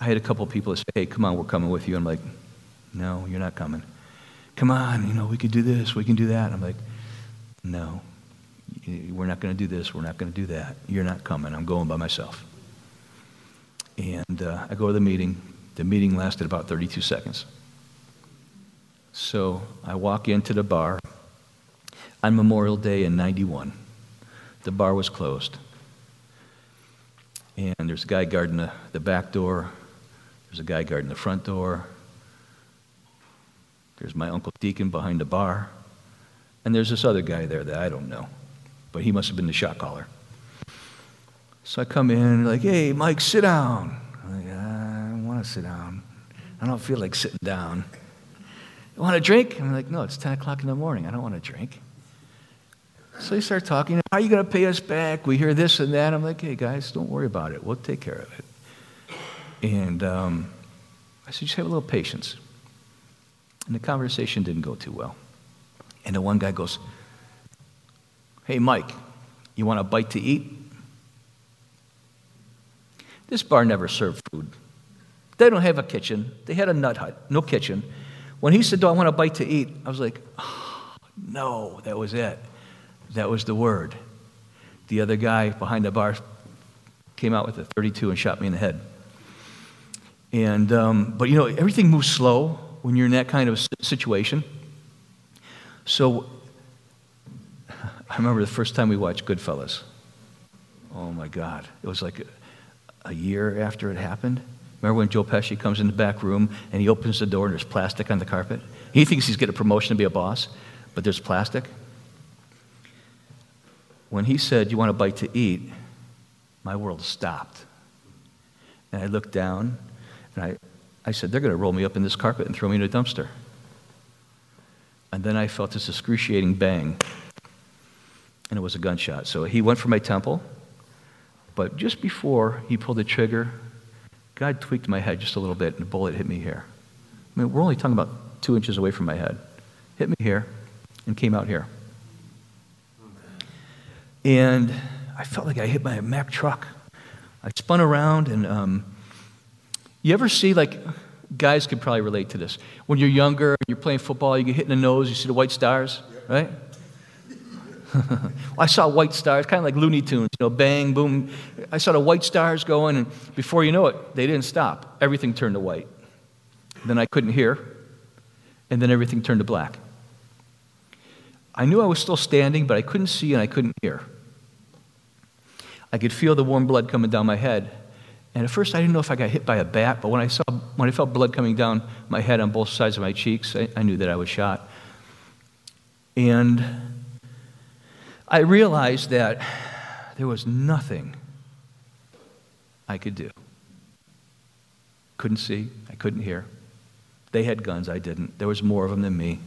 I had a couple people say, hey, come on, we're coming with you. I'm like, no, you're not coming come on, you know, we could do this, we can do that. I'm like, no, we're not going to do this, we're not going to do that. You're not coming, I'm going by myself. And uh, I go to the meeting. The meeting lasted about 32 seconds. So I walk into the bar on Memorial Day in 91. The bar was closed. And there's a guy guarding the, the back door, there's a guy guarding the front door, there's my Uncle Deacon behind the bar. And there's this other guy there that I don't know, but he must have been the shot caller. So I come in, like, hey, Mike, sit down. I'm like, I don't want to sit down. I don't feel like sitting down. You want a drink? I'm like, no, it's 10 o'clock in the morning. I don't want a drink. So they start talking. How are you going to pay us back? We hear this and that. I'm like, hey, guys, don't worry about it. We'll take care of it. And um, I said, just have a little patience. And the conversation didn't go too well. And the one guy goes, Hey, Mike, you want a bite to eat? This bar never served food. They don't have a kitchen. They had a nut hut, no kitchen. When he said, Do I want a bite to eat? I was like, oh, No, that was it. That was the word. The other guy behind the bar came out with a 32 and shot me in the head. And, um, but you know, everything moves slow when you're in that kind of situation. So I remember the first time we watched Goodfellas. Oh my God. It was like a, a year after it happened. Remember when Joe Pesci comes in the back room and he opens the door and there's plastic on the carpet? He thinks he's getting a promotion to be a boss, but there's plastic. When he said, You want a bite to eat? my world stopped. And I looked down and I, I said, They're going to roll me up in this carpet and throw me in a dumpster. And then I felt this excruciating bang, and it was a gunshot. So he went for my temple, But just before he pulled the trigger, God tweaked my head just a little bit and the bullet hit me here. I mean, we're only talking about two inches away from my head. Hit me here and came out here. And I felt like I hit my Mack truck. I spun around and um, you ever see like guys could probably relate to this. When you're younger and you're playing football, you get hit in the nose, you see the white stars, right? I saw white stars, kind of like Looney Tunes, you know, bang, boom. I saw the white stars going, and before you know it, they didn't stop. Everything turned to white. Then I couldn't hear, and then everything turned to black. I knew I was still standing, but I couldn't see and I couldn't hear. I could feel the warm blood coming down my head. And at first, I didn't know if I got hit by a bat, but when I, saw, when I felt blood coming down my head on both sides of my cheeks, I, I knew that I was shot. And I realized that there was nothing I could do. Couldn't see, I couldn't hear. They had guns, I didn't. There was more of them than me.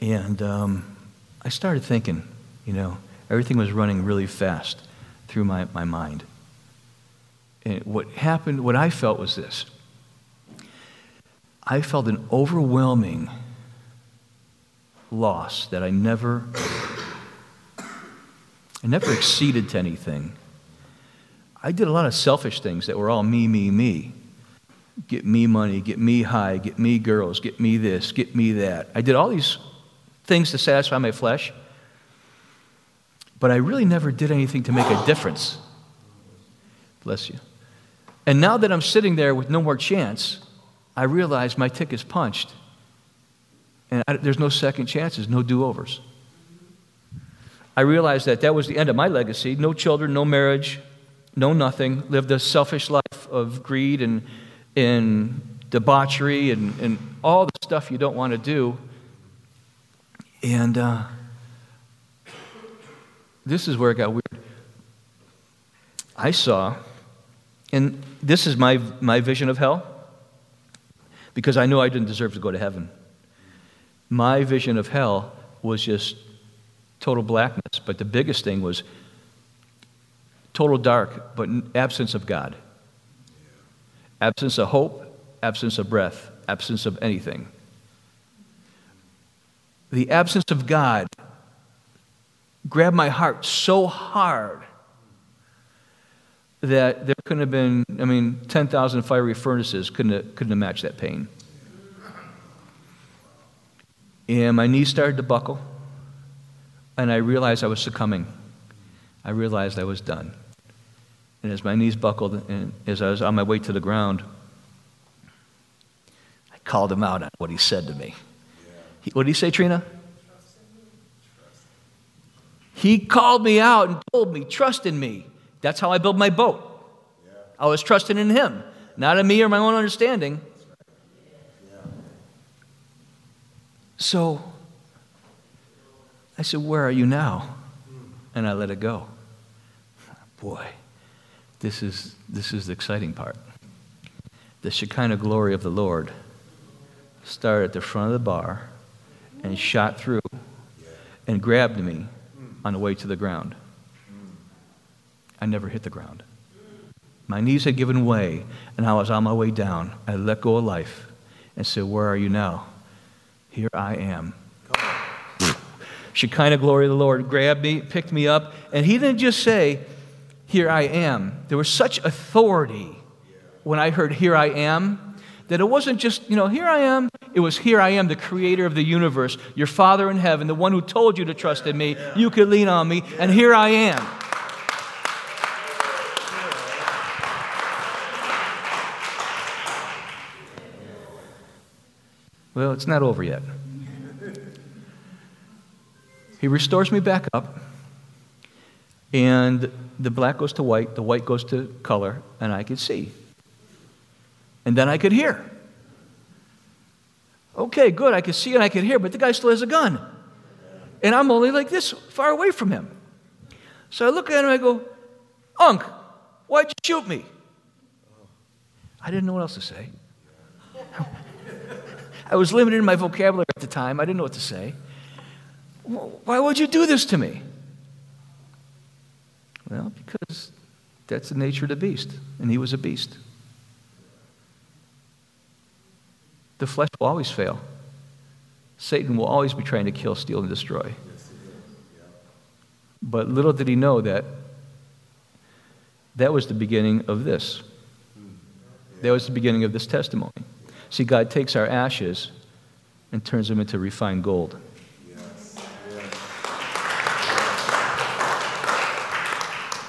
And um, I started thinking, you know, everything was running really fast through my, my mind. And what happened, what I felt was this I felt an overwhelming loss that I never, I never exceeded to anything. I did a lot of selfish things that were all me, me, me. Get me money, get me high, get me girls, get me this, get me that. I did all these things to satisfy my flesh, but I really never did anything to make a difference. Bless you. And now that I'm sitting there with no more chance, I realize my ticket's punched. And I, there's no second chances, no do overs. I realized that that was the end of my legacy no children, no marriage, no nothing. Lived a selfish life of greed and, and debauchery and, and all the stuff you don't want to do. And uh, this is where it got weird. I saw, and this is my, my vision of hell, because I knew I didn't deserve to go to heaven. My vision of hell was just total blackness, but the biggest thing was total dark, but absence of God. Absence of hope, absence of breath, absence of anything the absence of God grabbed my heart so hard that there couldn't have been, I mean, 10,000 fiery furnaces couldn't have, couldn't have matched that pain. And my knees started to buckle, and I realized I was succumbing. I realized I was done. And as my knees buckled, and as I was on my way to the ground, I called him out on what he said to me. He, what did he say, Trina? He called me out and told me, trust in me. That's how I build my boat. I was trusting in him, not in me or my own understanding. So I said, Where are you now? And I let it go. Boy, this is, this is the exciting part. The Shekinah glory of the Lord started at the front of the bar and shot through and grabbed me on the way to the ground. I never hit the ground. My knees had given way, and I was on my way down. I let go of life and said, Where are you now? Here I am. Shekinah glory of the Lord grabbed me, picked me up, and he didn't just say, Here I am. There was such authority when I heard, Here I am, that it wasn't just, you know, here I am. It was, here I am, the creator of the universe, your Father in heaven, the one who told you to trust in me. You could lean on me, and here I am. Well, it's not over yet. He restores me back up, and the black goes to white, the white goes to color, and I can see. And then I could hear. Okay, good. I could see and I could hear, but the guy still has a gun. And I'm only like this far away from him. So I look at him and I go, Unc, why'd you shoot me? I didn't know what else to say. I was limited in my vocabulary at the time. I didn't know what to say. Why would you do this to me? Well, because that's the nature of the beast, and he was a beast. The flesh will always fail. Satan will always be trying to kill, steal, and destroy. But little did he know that that was the beginning of this. That was the beginning of this testimony. See, God takes our ashes and turns them into refined gold.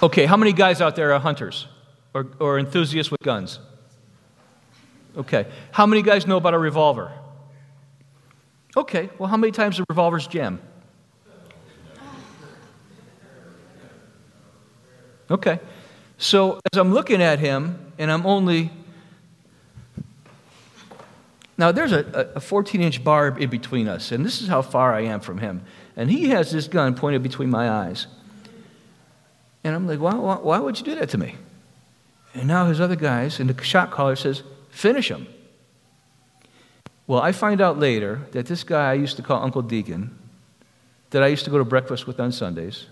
Okay, how many guys out there are hunters or, or enthusiasts with guns? Okay. How many guys know about a revolver? Okay, well, how many times do revolvers jam? Okay. So as I'm looking at him, and I'm only. Now, there's a, a 14 inch barb in between us, and this is how far I am from him. And he has this gun pointed between my eyes. And I'm like, why, why, why would you do that to me? And now his other guys, and the shot caller says, finish him. Well, I find out later that this guy I used to call Uncle Deacon, that I used to go to breakfast with on Sundays,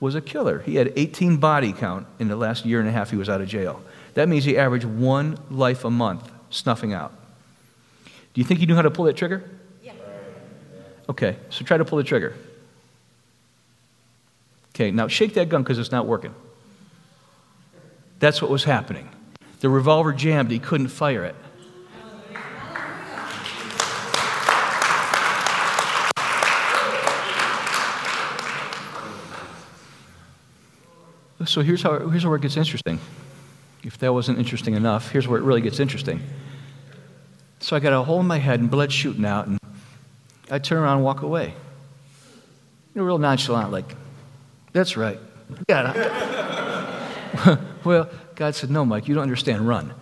was a killer. He had 18 body count in the last year and a half he was out of jail. That means he averaged one life a month snuffing out. Do you think he knew how to pull that trigger? Yeah. Okay, so try to pull the trigger. Okay, now shake that gun because it's not working. That's what was happening. The revolver jammed, he couldn't fire it. So here's, how, here's where it gets interesting. If that wasn't interesting enough, here's where it really gets interesting. So I got a hole in my head and blood shooting out, and I turn around and walk away. You know, real nonchalant, like, that's right. Yeah. well, God said, no, Mike, you don't understand, run.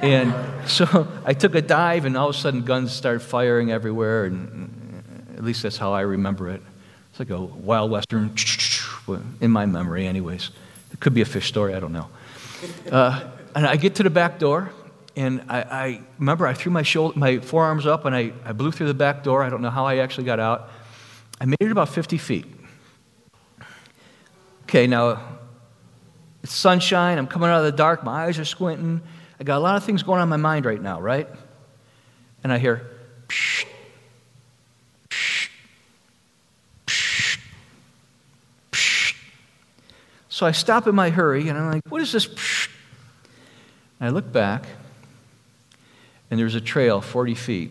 And so I took a dive, and all of a sudden guns started firing everywhere, and at least that's how I remember it. It's like a Wild Western in my memory, anyways. It could be a fish story, I don't know. Uh, and I get to the back door, and I, I remember I threw my, shoulder, my forearms up and I, I blew through the back door. I don't know how I actually got out. I made it about 50 feet. Okay, now it's sunshine. I'm coming out of the dark. My eyes are squinting. I got a lot of things going on in my mind right now, right? And I hear, psh, So I stop in my hurry and I'm like, what is this? And I look back and there was a trail 40 feet.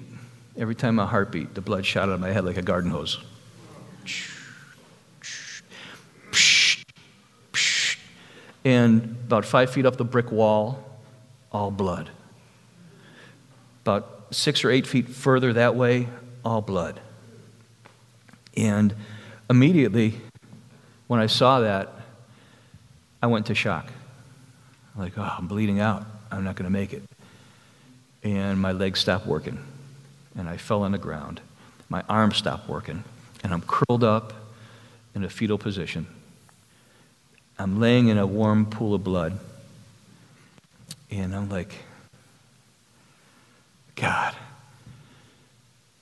Every time my heartbeat, the blood shot out of my head like a garden hose. And about five feet up the brick wall, all blood. About six or eight feet further that way, all blood. And immediately, when I saw that, I went to shock. Like, oh, I'm bleeding out. I'm not going to make it. And my legs stopped working. And I fell on the ground. My arms stopped working. And I'm curled up in a fetal position. I'm laying in a warm pool of blood. And I'm like, God,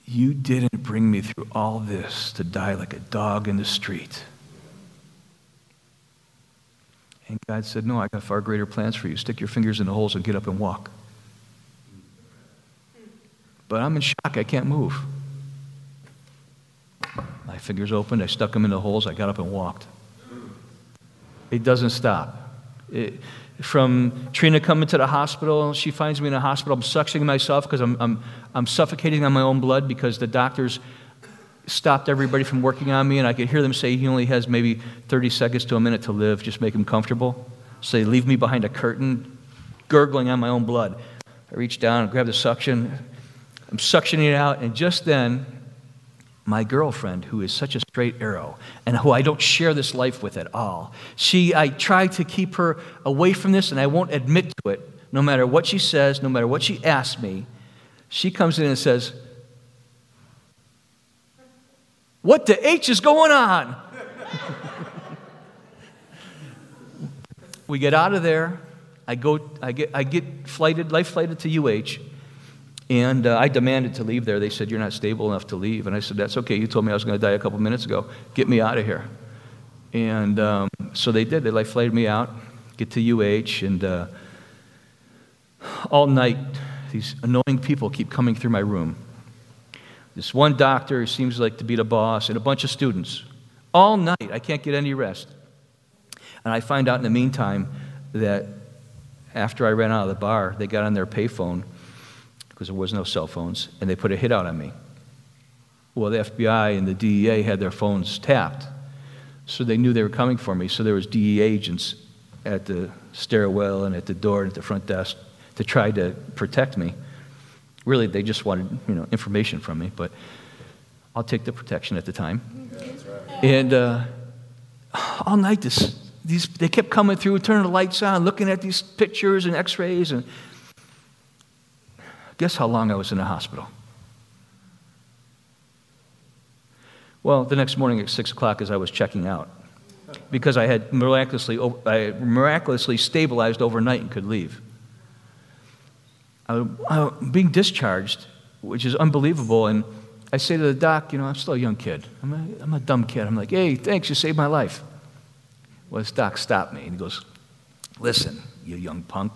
you didn't bring me through all this to die like a dog in the street. And God said, No, I got far greater plans for you. Stick your fingers in the holes and get up and walk. But I'm in shock. I can't move. My fingers opened. I stuck them in the holes. I got up and walked. It doesn't stop. It, from Trina coming to the hospital, she finds me in the hospital. I'm suctioning myself because I'm, I'm, I'm suffocating on my own blood because the doctors stopped everybody from working on me, and I could hear them say he only has maybe 30 seconds to a minute to live, just make him comfortable. So they leave me behind a curtain, gurgling on my own blood. I reach down and grab the suction. I'm suctioning it out, and just then, my girlfriend, who is such a straight arrow and who I don't share this life with at all, she, I try to keep her away from this, and I won't admit to it, no matter what she says, no matter what she asks me. She comes in and says, what the H is going on? we get out of there. I, go, I, get, I get flighted, life flighted to UH. And uh, I demanded to leave there. They said, You're not stable enough to leave. And I said, That's okay. You told me I was going to die a couple minutes ago. Get me out of here. And um, so they did. They like flayed me out, get to UH, and uh, all night, these annoying people keep coming through my room. This one doctor who seems like to be the boss, and a bunch of students. All night, I can't get any rest. And I find out in the meantime that after I ran out of the bar, they got on their payphone because there was no cell phones, and they put a hit out on me. Well, the FBI and the DEA had their phones tapped, so they knew they were coming for me. So there was DEA agents at the stairwell and at the door and at the front desk to try to protect me. Really, they just wanted you know information from me, but I'll take the protection at the time. And uh, all night, this, these, they kept coming through, turning the lights on, looking at these pictures and X-rays, and guess how long I was in the hospital? Well, the next morning at six o'clock, as I was checking out, because I had miraculously, I miraculously stabilized overnight and could leave. I, am being discharged, which is unbelievable. And I say to the doc, you know, I'm still a young kid. I'm a, I'm a dumb kid. I'm like, hey, thanks, you saved my life. Well, this doc stopped me and he goes, listen, you young punk.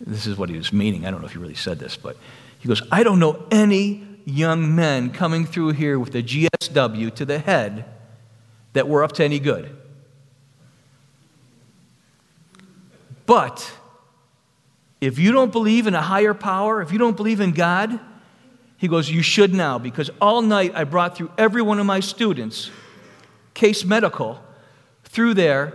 This is what he was meaning. I don't know if he really said this, but he goes, I don't know any young men coming through here with a GSW to the head that were up to any good. But if you don't believe in a higher power, if you don't believe in God, he goes, You should now, because all night I brought through every one of my students, case medical, through there.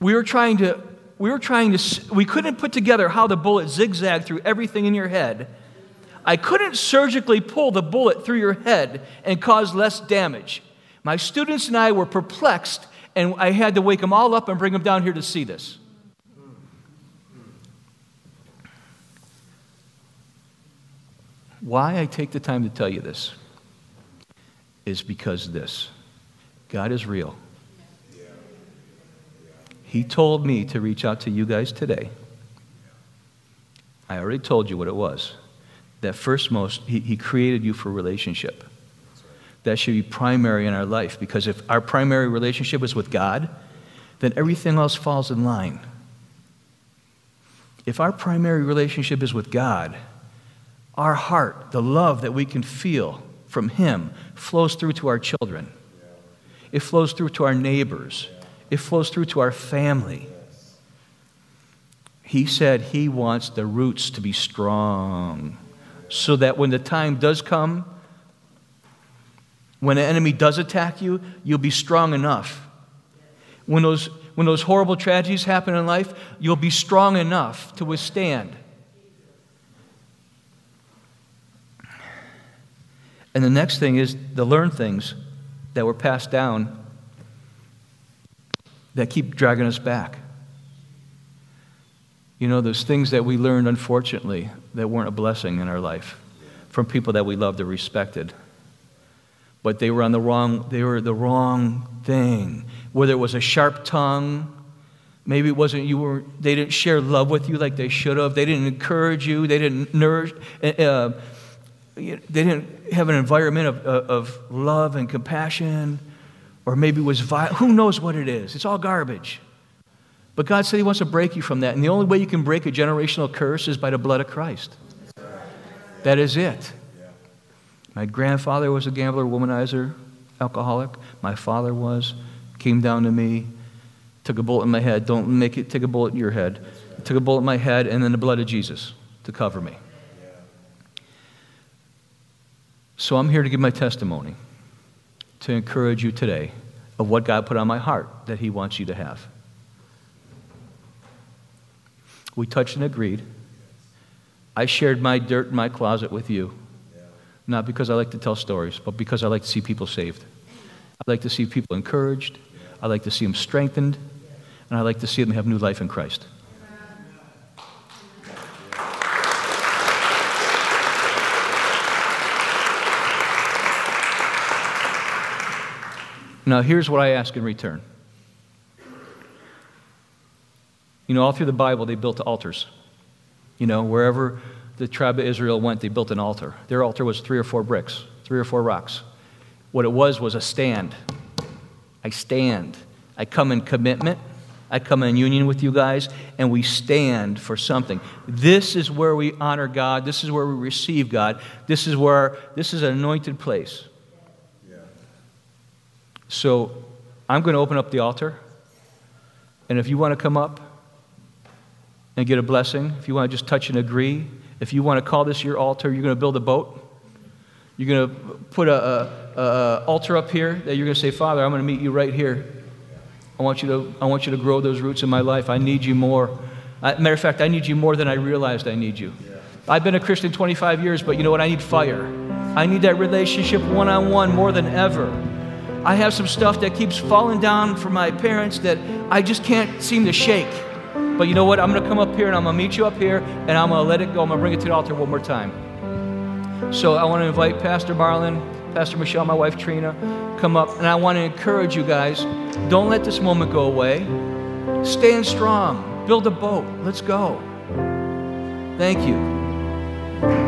We were trying to, we were trying to, we couldn't put together how the bullet zigzagged through everything in your head. I couldn't surgically pull the bullet through your head and cause less damage. My students and I were perplexed, and I had to wake them all up and bring them down here to see this. Why I take the time to tell you this is because this God is real. He told me to reach out to you guys today. I already told you what it was. That first most, he, he created you for relationship. That should be primary in our life because if our primary relationship is with God, then everything else falls in line. If our primary relationship is with God, our heart, the love that we can feel from Him, flows through to our children. It flows through to our neighbors. It flows through to our family. He said He wants the roots to be strong so that when the time does come, when an enemy does attack you, you'll be strong enough. When those, when those horrible tragedies happen in life, you'll be strong enough to withstand. And the next thing is the learned things that were passed down that keep dragging us back. You know, those things that we learned, unfortunately, that weren't a blessing in our life from people that we loved or respected. But they were on the wrong, they were the wrong thing. Whether it was a sharp tongue, maybe it wasn't you were, they didn't share love with you like they should have. They didn't encourage you. They didn't nourish, uh, they didn't have an environment of, of love and compassion, or maybe was violent. Who knows what it is? It's all garbage. But God said He wants to break you from that. And the only way you can break a generational curse is by the blood of Christ. That is it. My grandfather was a gambler, womanizer, alcoholic. My father was. Came down to me, took a bullet in my head. Don't make it take a bullet in your head. Took a bullet in my head, and then the blood of Jesus to cover me. So I'm here to give my testimony to encourage you today of what God put on my heart that He wants you to have. We touched and agreed. I shared my dirt in my closet with you, not because I like to tell stories, but because I like to see people saved. I like to see people encouraged. I like to see them strengthened. And I like to see them have new life in Christ. Now, here's what I ask in return. You know, all through the Bible, they built altars. You know, wherever the tribe of Israel went, they built an altar. Their altar was three or four bricks, three or four rocks. What it was was a stand. I stand. I come in commitment. I come in union with you guys, and we stand for something. This is where we honor God. This is where we receive God. This is where this is an anointed place. So I'm going to open up the altar. And if you want to come up and get a blessing, if you want to just touch and agree, if you want to call this your altar, you're going to build a boat. You're going to put a, a, a altar up here that you're going to say, Father, I'm going to meet you right here. I want you to, I want you to grow those roots in my life. I need you more. Uh, matter of fact, I need you more than I realized I need you. I've been a Christian 25 years, but you know what? I need fire. I need that relationship one on one more than ever. I have some stuff that keeps falling down from my parents that I just can't seem to shake. But you know what? I'm going to come up here and I'm going to meet you up here and I'm going to let it go. I'm going to bring it to the altar one more time. So I want to invite Pastor Marlon, Pastor Michelle, my wife Trina, come up. And I want to encourage you guys don't let this moment go away. Stand strong. Build a boat. Let's go. Thank you.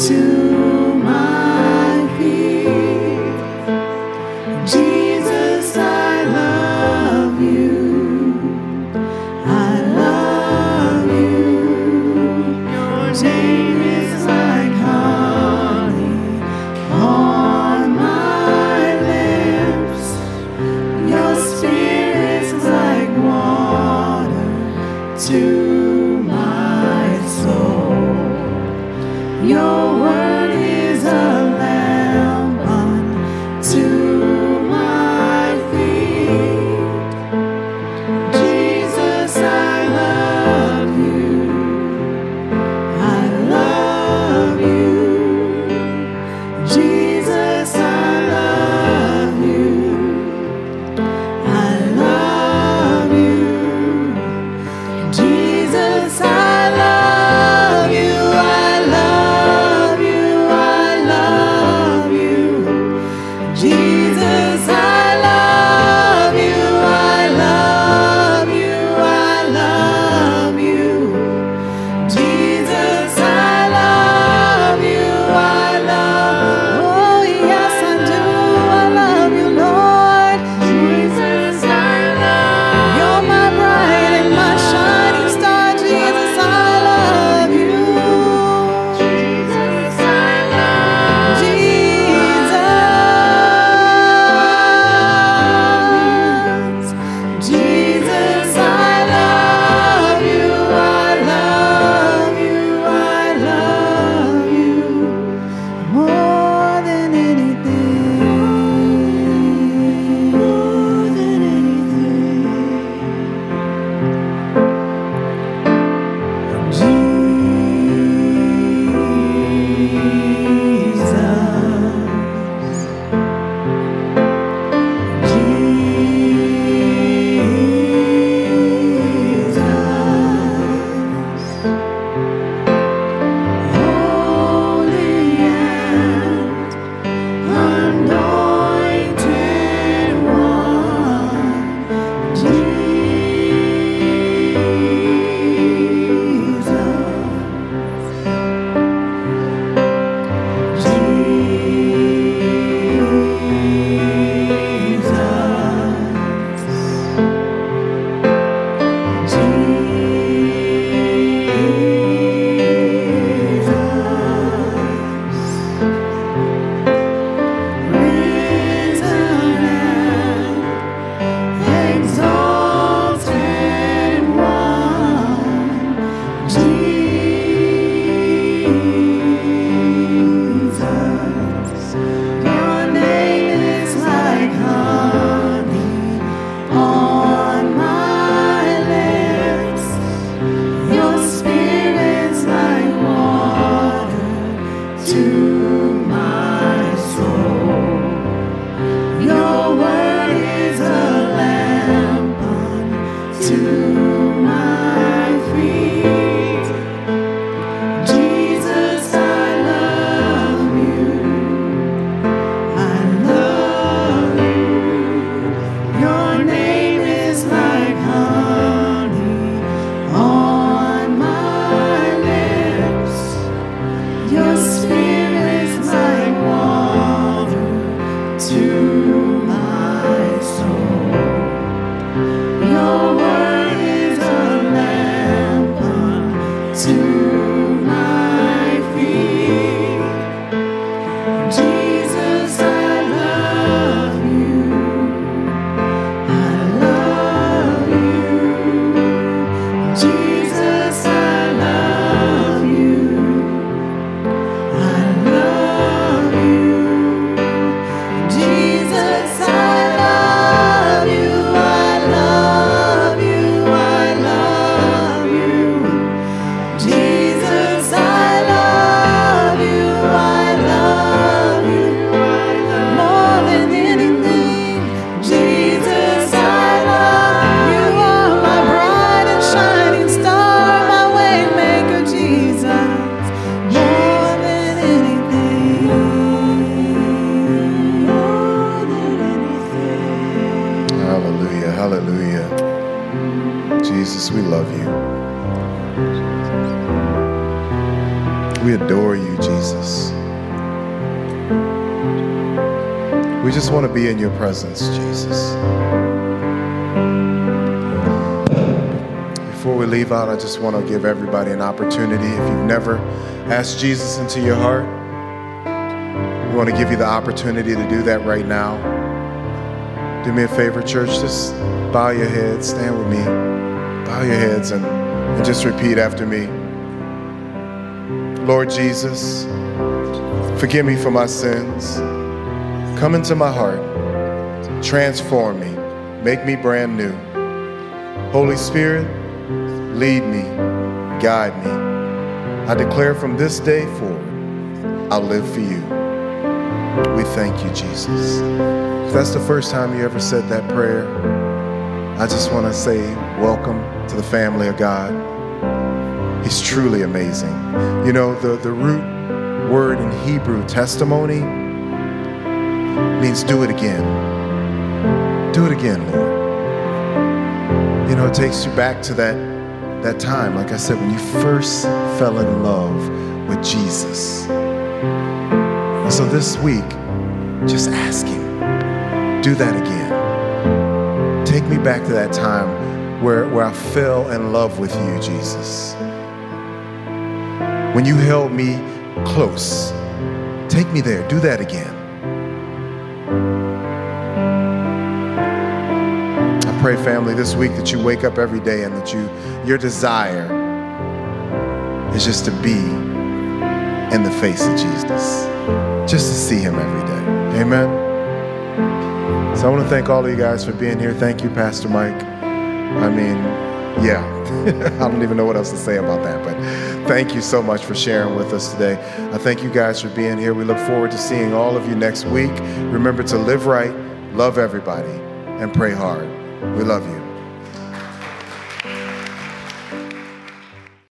to We love you. We adore you, Jesus. We just want to be in your presence, Jesus. Before we leave out, I just want to give everybody an opportunity. If you've never asked Jesus into your heart, we want to give you the opportunity to do that right now. Do me a favor, church, just bow your head, stand with me. Bow your heads and, and just repeat after me. Lord Jesus, forgive me for my sins. Come into my heart. Transform me. Make me brand new. Holy Spirit, lead me, guide me. I declare from this day forward, I'll live for you. We thank you, Jesus. If that's the first time you ever said that prayer, I just want to say, welcome to the family of God. He's truly amazing. You know, the, the root word in Hebrew, testimony, means do it again. Do it again, Lord. You know, it takes you back to that, that time, like I said, when you first fell in love with Jesus. And so this week, just ask Him, do that again. Take me back to that time where, where I fell in love with you, Jesus. When you held me close, take me there, do that again. I pray, family, this week that you wake up every day and that you your desire is just to be in the face of Jesus, just to see him every day. Amen. So I want to thank all of you guys for being here. Thank you, Pastor Mike. I mean, yeah, I don't even know what else to say about that, but thank you so much for sharing with us today. I thank you guys for being here. We look forward to seeing all of you next week. Remember to live right, love everybody, and pray hard. We love you.